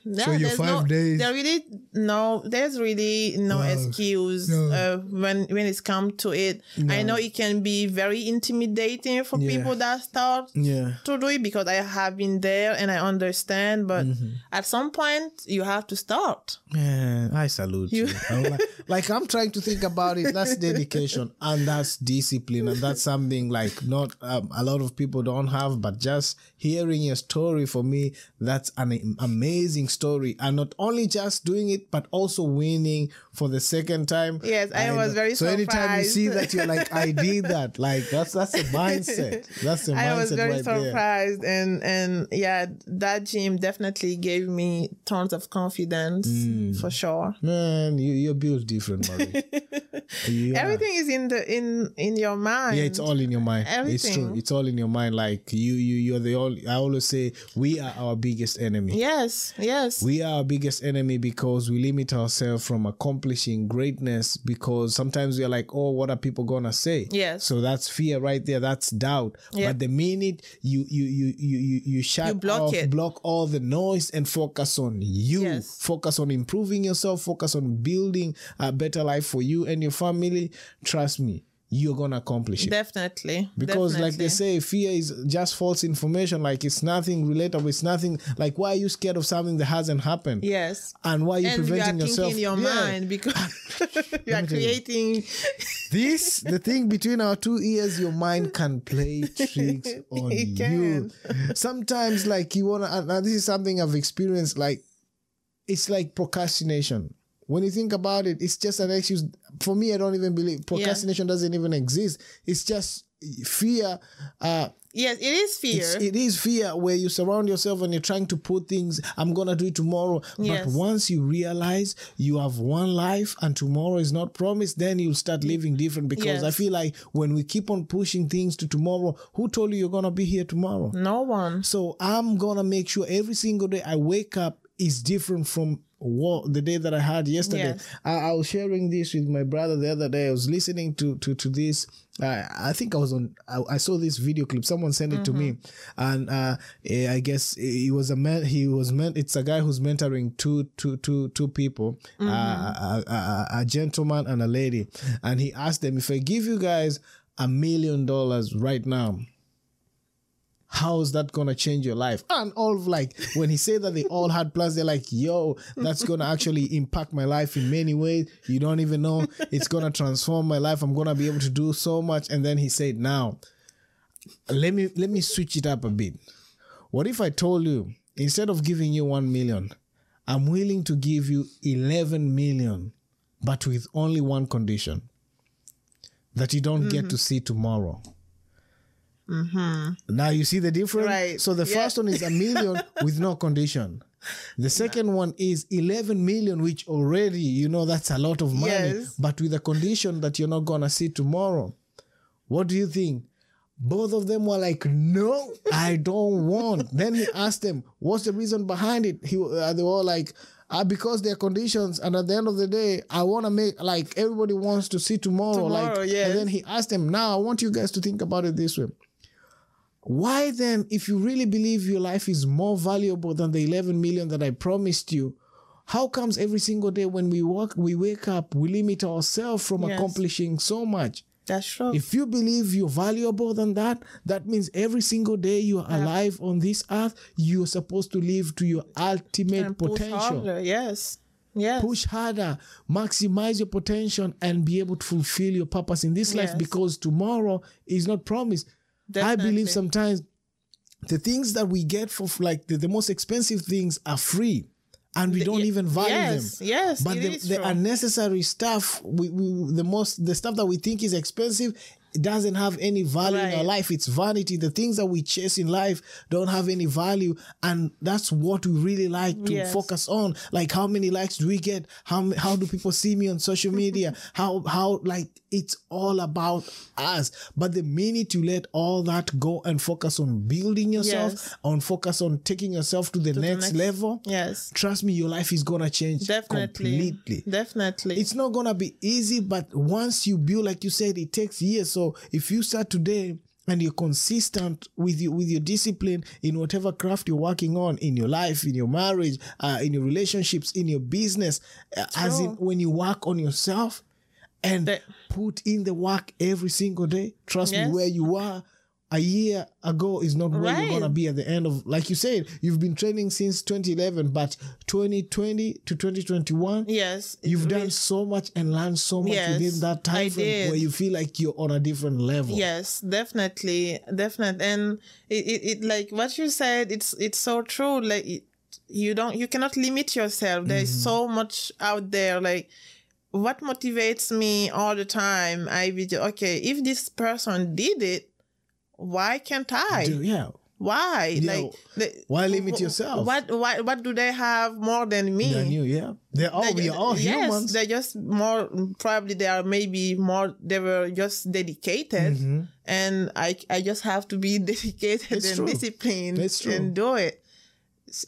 yeah, your there's five no, days- There really no. There's really no excuse no. Uh, when when it's come to it. I know it can be very intimidating for Yeah. people that start yeah to do it because I have been there and I understand. But Mm-hmm. at some point, you have to start. Man, I salute you. I'm like, like, I'm trying to think about it. That's dedication and that's discipline, and that's something like not um, a lot of people don't have. But just hearing your story for me, that's an am- amazing story, and not only just doing it, but also winning for the second time. Yes, I And was very so. Anytime you see surprised. that, you're like, I did that. Like that's that's a mindset. That's the mindset I was very right there. surprised, and and yeah, that gym definitely gave me tons of confidence Mm. for sure. Man, you you're built different, Marie. You. Everything is in the in in your mind. Yeah, it's all in your mind. Everything. It's true. It's all in your mind. Like you, you, you're the only. I always say we are our biggest enemy. Yes, yes. We are our biggest enemy because we limit ourselves from accomplishing greatness because sometimes we are like, oh, what are people gonna say? Yes. So that's fear right there. That's doubt. Yeah. But the minute you you you you you, you shut You block off, it. block all the noise and focus on you. Yes. Focus on improving yourself. Focus on building a better life for you and your family. Trust me, you're gonna accomplish it definitely. because like they say fear is just false information like it's nothing relatable it's nothing like why are you scared of something that hasn't happened Yes. and why are you And you are preventing yourself in your Yeah. mind because you are you. creating. this the thing between our two ears your mind can play tricks on It you can. sometimes like you wanna and this is something i've experienced like it's like procrastination when you think about it, it's just an excuse. For me, I don't even believe procrastination doesn't even exist. It's just fear. Uh, Yes, it is fear. it is fear where you surround yourself and you're trying to put things, I'm going to do it tomorrow. Yes. But once you realize you have one life and tomorrow is not promised, then you'll start living different because I feel like when we keep on pushing things to tomorrow, who told you you're going to be here tomorrow? no one. So I'm gonna make sure every single day I wake up is different from what the day that I had yesterday. Yes. I, I was sharing this with my brother the other day. I was listening to to to this. Uh, I think I was on. I, I saw this video clip. Someone sent it to me, and uh, eh, I guess he was a man. He was meant. It's a guy who's mentoring two two two two people, uh, a, a, a, a gentleman and a lady, and he asked them if I give you guys a million dollars right now how is that gonna change your life? And all of like when he said that they all had plans, they're like, yo, that's gonna actually impact my life in many ways. You don't even know. It's gonna transform my life. I'm gonna be able to do so much. And then he said, now, let me let me switch it up a bit. What if I told you instead of giving you one million, I'm willing to give you eleven million, but with only one condition. That you don't get to mm-hmm. see tomorrow. Now you see the difference. Right. So the Yeah. first one is a million with no condition. The second one is 11 million, which already, you know, that's a lot of money, Yes. but with the condition that you're not going to see tomorrow. What do you think? Both of them were like, no, I don't want. then he asked them, what's the reason behind it? He, uh, they were like, uh, because they're conditions. And at the end of the day, I want to make, like, everybody wants to see tomorrow. Tomorrow, like, yes. And then he asked them, now I want you guys to think about it this way. Why then, if you really believe your life is more valuable than the 11 million that I promised you, how comes every single day when we work, we wake up, we limit ourselves from Yes. accomplishing so much? That's true. If you believe you're valuable than that, that means every single day you are alive on this earth, you're supposed to live to your ultimate and push potential. harder. Yes. Yes. Push harder, maximize your potential, and be able to fulfill your purpose in this life because tomorrow is not promised. I believe sometimes the things that we get for like the, the most expensive things are free and we don't even value yes, them. yes, But the, the unnecessary stuff, we, we the most the stuff that we think is expensive, it doesn't have any value in our life. It's vanity. The things that we chase in life don't have any value, and that's what we really like to Yes. focus on. Like how many likes do we get? How how do people see me on social media? how how like it's all about us. But the minute you let all that go and focus on building yourself, Yes. on focus on taking yourself to the, next, next- level, Yes. trust me, your life is gonna change Definitely. completely. Definitely. It's not gonna be easy, but once you build, like you said, it takes years. So if you start today and you're consistent with your with your discipline in whatever craft you're working on in your life, in your marriage, uh, in your relationships, in your business, uh, as in when you work on yourself and The- put in the work every single day. Trust Yes. me, where you are a year ago is not where you're gonna be at the end of. Like you said, you've been training since 2011, but 2020 to 2021. yes. You've done really- so much and learned so much Yes, within that time frame where you feel like you're on a different level. Yes, definitely, definitely, and it, it, it like what you said. It's it's so true. Like it, you don't, you cannot limit yourself. There's Mm-hmm. so much out there. Like what motivates me all the time. I be okay. If this person did it, why can't I? Do- yeah. Why? Yeah, Like why limit yourself? What what what do they have more than me? Than you, yeah. They're all, They we are all yes, humans. they're just more probably they are maybe more they were just dedicated mm-hmm. and I I just have to be dedicated It's and true. disciplined It's true. and do it.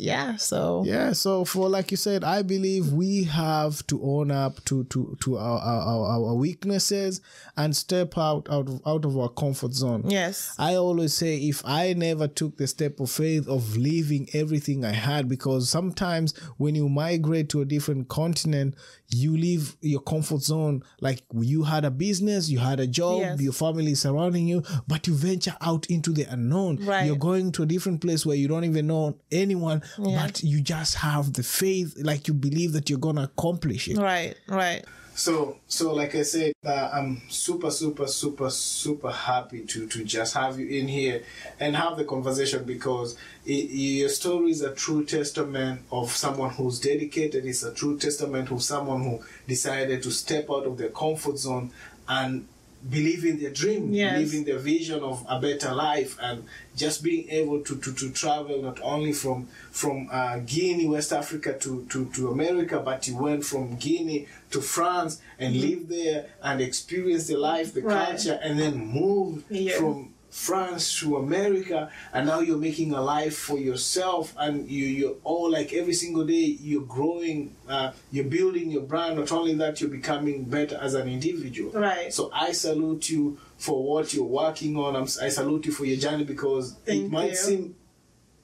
Yeah, so Yeah, so for like you said, I believe we have to own up to to to our our, our weaknesses and step out out of out of our comfort zone. yes. I always say if I never took the step of faith of leaving everything I had, because sometimes when you migrate to a different continent, you leave your comfort zone. Like you had a business, you had a job, Yes. your family is surrounding you, but you venture out into the unknown. Right. You're going to a different place where you don't even know anyone, but you just have the faith, like you believe that you're gonna accomplish it. Right, right. So, so like I said, uh, I'm super, super, super, super happy to to just have you in here and have the conversation because it, your story is a true testament of someone who's dedicated. It's a true testament of someone who decided to step out of their comfort zone and believe in their dream, Yes. believe in their vision of a better life, and just being able to, to, to travel not only from from uh, Guinea, West Africa, to, to, to America, but you went from Guinea to France and lived there and experienced the life, the Mm-hmm. Right. culture, and then moved Yeah. from France to America, and now you're making a life for yourself, and you you're all like every single day you're growing, uh, you're building your brand. Not only that, you're becoming better as an individual. Right. So I salute you for what you're working on. I'm, I salute you for your journey because it might you. seem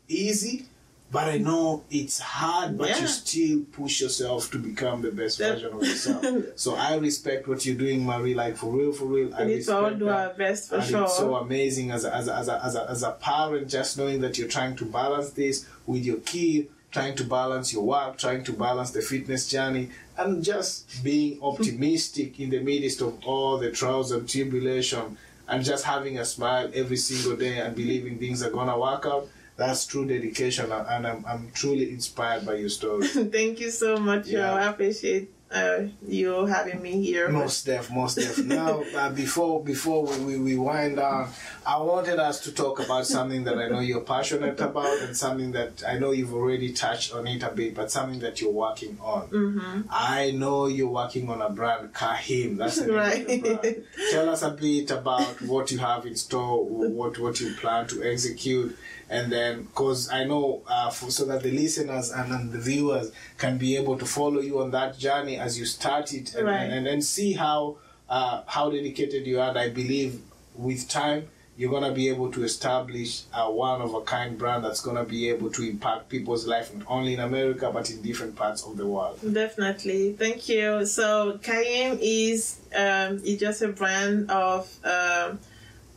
easy, but I know it's hard, but Yeah. you still push yourself to become the best version of yourself. so I respect what you're doing, Marie. Like for real, for real. I we need to all do that. our best for and sure. it's so amazing as a, as, a, as, a, as, a, as a parent, just knowing that you're trying to balance this with your kid, trying to balance your work, trying to balance the fitness journey, and just being optimistic in the midst of all the trials and tribulation, and just having a smile every single day and believing things are gonna work out. That's true dedication, and I'm, I'm truly inspired by your story. Thank you so much, Yeah. I appreciate uh, you having me here. Most def, most def. Now, uh, before before we, we, we wind down, I wanted us to talk about something that I know you're passionate about and something that I know you've already touched on it a bit, but something that you're working on. Mm-hmm. I know you're working on a brand, Kahim. That's the name of the Right. brand. Tell us a bit about what you have in store, what what you plan to execute, and then because I know uh, for, so that the listeners and, and the viewers can be able to follow you on that journey as you start it, and, Right. and, and, and see how uh, how dedicated you are. And I believe with time. You're gonna be able to establish a one of a kind brand that's gonna be able to impact people's life not only in America but in different parts of the world. Definitely, thank you. So Kahim is um, is just a brand of um,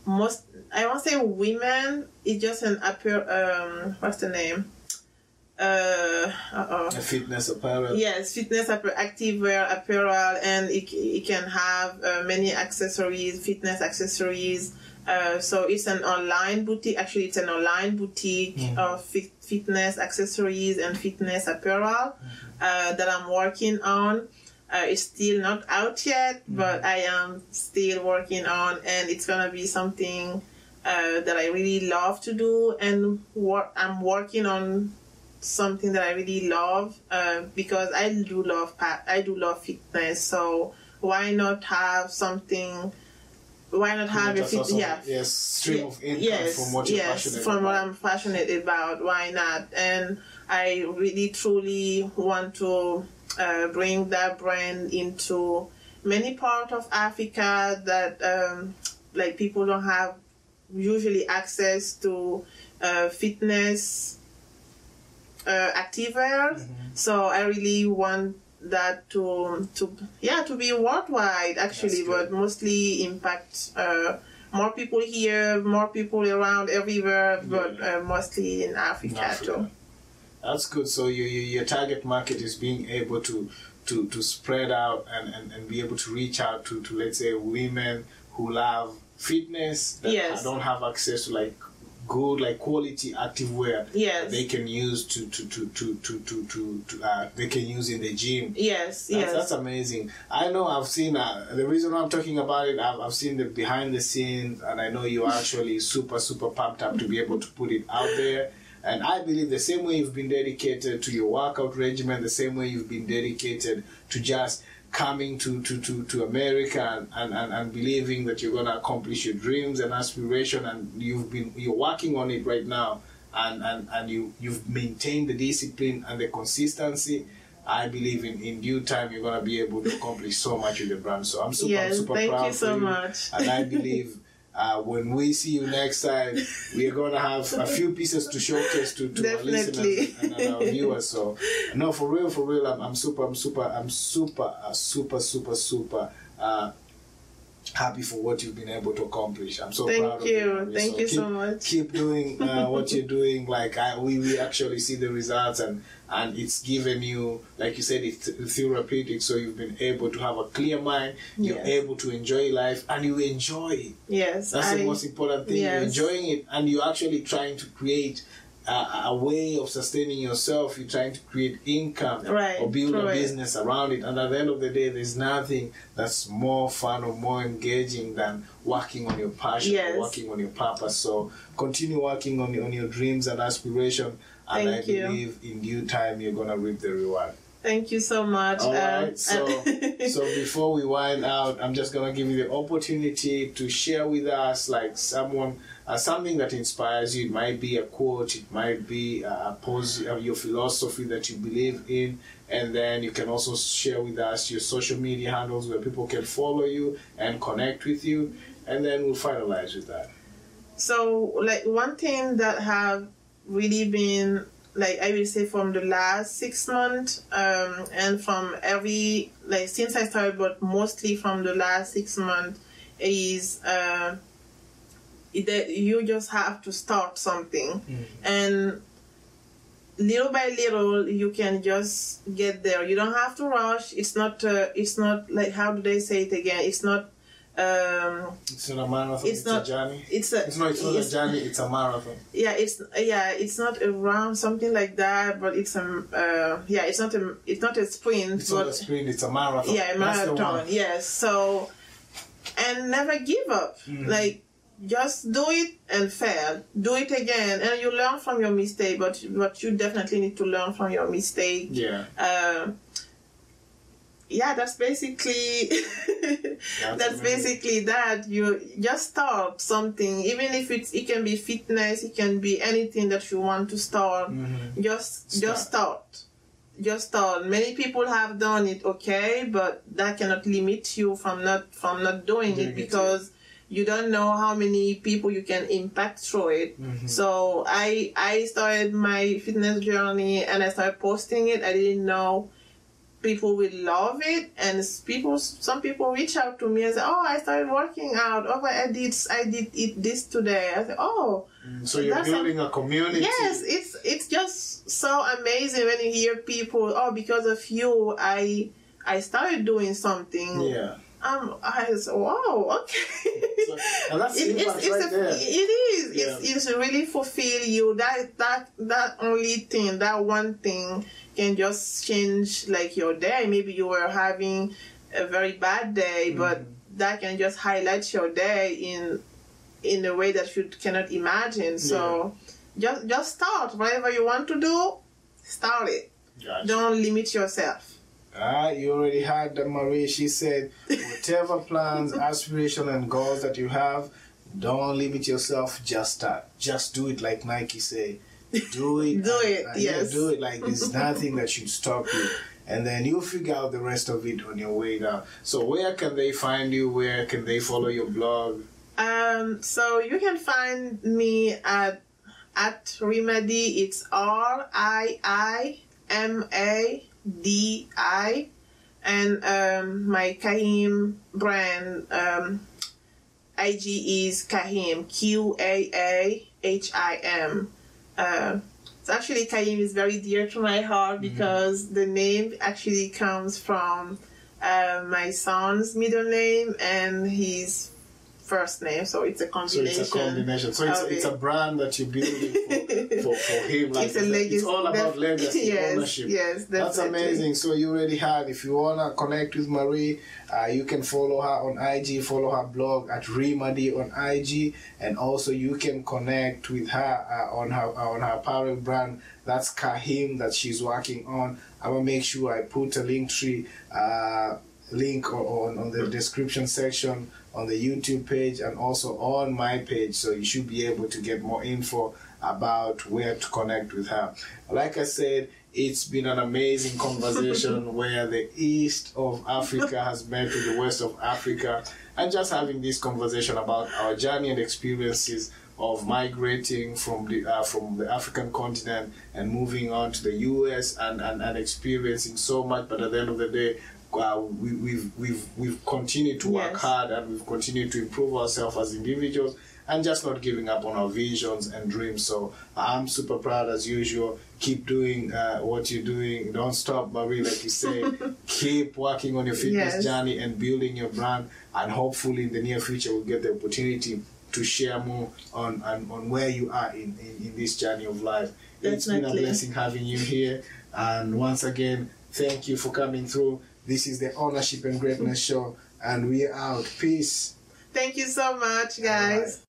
most. I won't say women. It's just an appear. Um, what's the name? Uh oh. A fitness apparel. Yes, fitness apparel, activewear apparel, and it, it can have uh, many accessories, fitness accessories. Uh, so it's an online boutique. Actually, it's an online boutique of fit, fitness accessories and fitness apparel uh, that I'm working on. Uh, it's still not out yet, but I am still working on, and it's gonna be something uh, that I really love to do, and what I'm working on something that I really love uh, because I do love pa- I do love fitness. So why not have something? Why not have a fit? Yeah, yes, stream of income yes, from what you're yes, passionate from what. I'm passionate about. Why not? And I really truly want to uh, bring that brand into many parts of Africa that um, like people don't have usually access to uh, fitness uh, activewear. Mm-hmm. So I really want that to to yeah to be worldwide actually, but mostly impact uh, more people here, more people around everywhere, but uh, mostly in Africa, Africa. too. That's good. So your, your your target market is being able to to, to spread out and, and, and be able to reach out to, to let's say women who love fitness that Yes. don't have access to like good like quality active wear Yes. they can use to to to to to to, to, to uh, they can use in the gym Yes, That's, yes. that's amazing. I know I've seen uh, the reason why I'm talking about it. I've, I've seen the behind the scenes, and I know you're actually super, super pumped up to be able to put it out there. And I believe the same way you've been dedicated to your workout regimen, the same way you've been dedicated to just coming to, to, to, to America and, and, and, believing that you're gonna accomplish your dreams and aspiration and you've been you're working on it right now and, and, and you, you've maintained the discipline and the consistency. I believe in, in due time you're gonna be able to accomplish so much with the brand. So I'm super Yes, super thank proud you so for you. much. And I believe uh, when we see you next time, we are gonna have a few pieces to showcase to, to our listeners and, and our viewers. So no, for real, for real, I'm, I'm super, I'm super, I'm super, uh, super, super, super. Uh, happy for what you've been able to accomplish. I'm so Thank proud of you. Thank you. Thank you keep, so much. Keep doing uh, what you're doing. Like I, we, we actually see the results, and and it's given you, like you said, it's therapeutic. So you've been able to have a clear mind. You're Yes. able to enjoy life, and you enjoy it. Yes, That's I, the most important thing. You're enjoying it, and you're actually trying to create a, a way of sustaining yourself. You're trying to create income Right, or build a business around it. And at the end of the day, there's nothing that's more fun or more engaging than working on your passion, Yes. or working on your purpose. So continue working on, on your dreams and aspiration. And Thank I you. believe in due time you're gonna reap the reward. Thank you so much. All Uh, right. So, so before we wind out, I'm just gonna give you the opportunity to share with us, like someone, uh, something that inspires you. It might be a quote, it might be a pose, uh, your philosophy that you believe in, and then you can also share with us your social media handles where people can follow you and connect with you, and then we'll finalize with that. so like one thing that have really been like I will say from the last six months um, and from every like since I started but mostly from the last six months is uh, that you just have to start something. And little by little you can just get there. You don't have to rush. It's not uh, it's not like how do they say it again? It's not um It's not a marathon. It's It's, not- a journey. it's a It's not. It's not a it's- journey. It's a marathon. yeah it's yeah it's not a round something like that but it's a uh, yeah it's not a it's not a sprint It's not a sprint. It's a marathon. yeah a That's the one. marathon yes so and never give up Mhm. like just do it and fail do it again and you learn from your mistake but but you definitely need to learn from your mistake Yeah. uh, yeah that's basically that's amazing. basically that. You just start something. Even if it's it can be fitness it can be anything that you want to start Mhm. just just start. just start. Many people have done it okay but that cannot limit you from not from not doing Doing it it, because you don't know how many people you can impact through it. Mhm. so i i started my fitness journey and i started posting it. I didn't know people will love it and people some people reach out to me and say oh i started working out oh i did i did eat this today i said oh So you're building a community. Yes, it's it's just so amazing when you hear people. Oh, because of you, I I started doing something. Yeah. Um, I was wow, okay. So- and that's It- it's, it's right a, there. it is. Yeah. It's, it's really fulfill you. That that that only thing, that one thing, can just change like your day. Maybe you were having a very bad day, but Mm-hmm. that can just highlight your day in in a way that you cannot imagine. So just just start whatever you want to do. Start it. Gotcha. Don't limit yourself. Ah, you already heard that Marie. She said, whatever plans, aspiration, and goals that you have, don't limit yourself. Just start. Just do it, like Nike say. Do it. Do it, and yes. do it. Like there's nothing that should stop you. And then you'll figure out the rest of it on your way down. So where can they find you? Where can they follow your blog? Um, so you can find me at at Remedy. It's R I I M A D I, and um, my Kahim brand um, IG is Kahim Q A A H I M. Uh, so actually, Kahim is very dear to my heart because the name actually comes from uh, my son's middle name and his first name, so it's a combination. So it's a combination. So it's, it's a brand that you're building for, for, for him. Like it's a legacy. It's all about legacy, yes, ownership. Yes, That's amazing. So you already had. If you wanna connect with Marie, uh, you can follow her on IG, follow her blog at Remadi on IG, and also you can connect with her uh, on her on her apparel brand. That's Kahim that she's working on. I'm gonna make sure I put a link tree uh, link on on the description section on the YouTube page and also on my page, so you should be able to get more info about where to connect with her. Like I said, it's been an amazing conversation where the east of Africa has met with the west of Africa, and just having this conversation about our journey and experiences of migrating from the uh, from the African continent and moving on to the U.S. and, and, and experiencing so much, but at the end of the day, uh, we, we've we've we've continued to work Yes. hard and we've continued to improve ourselves as individuals and just not giving up on our visions and dreams. So I'm super proud as usual. Keep doing uh, what you're doing. Don't stop, Marie, like you say. Keep working on your fitness Yes. journey and building your brand. And hopefully, in the near future, we'll get the opportunity to share more on on, on where you are in, in, in this journey of life. It's been a blessing having you here. And once again, thank you for coming through. This is the Ownership and Greatness Show, and we are out. Peace. Thank you so much, guys.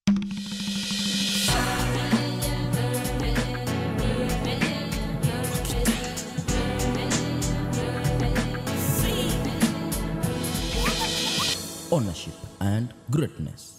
ownership and greatness.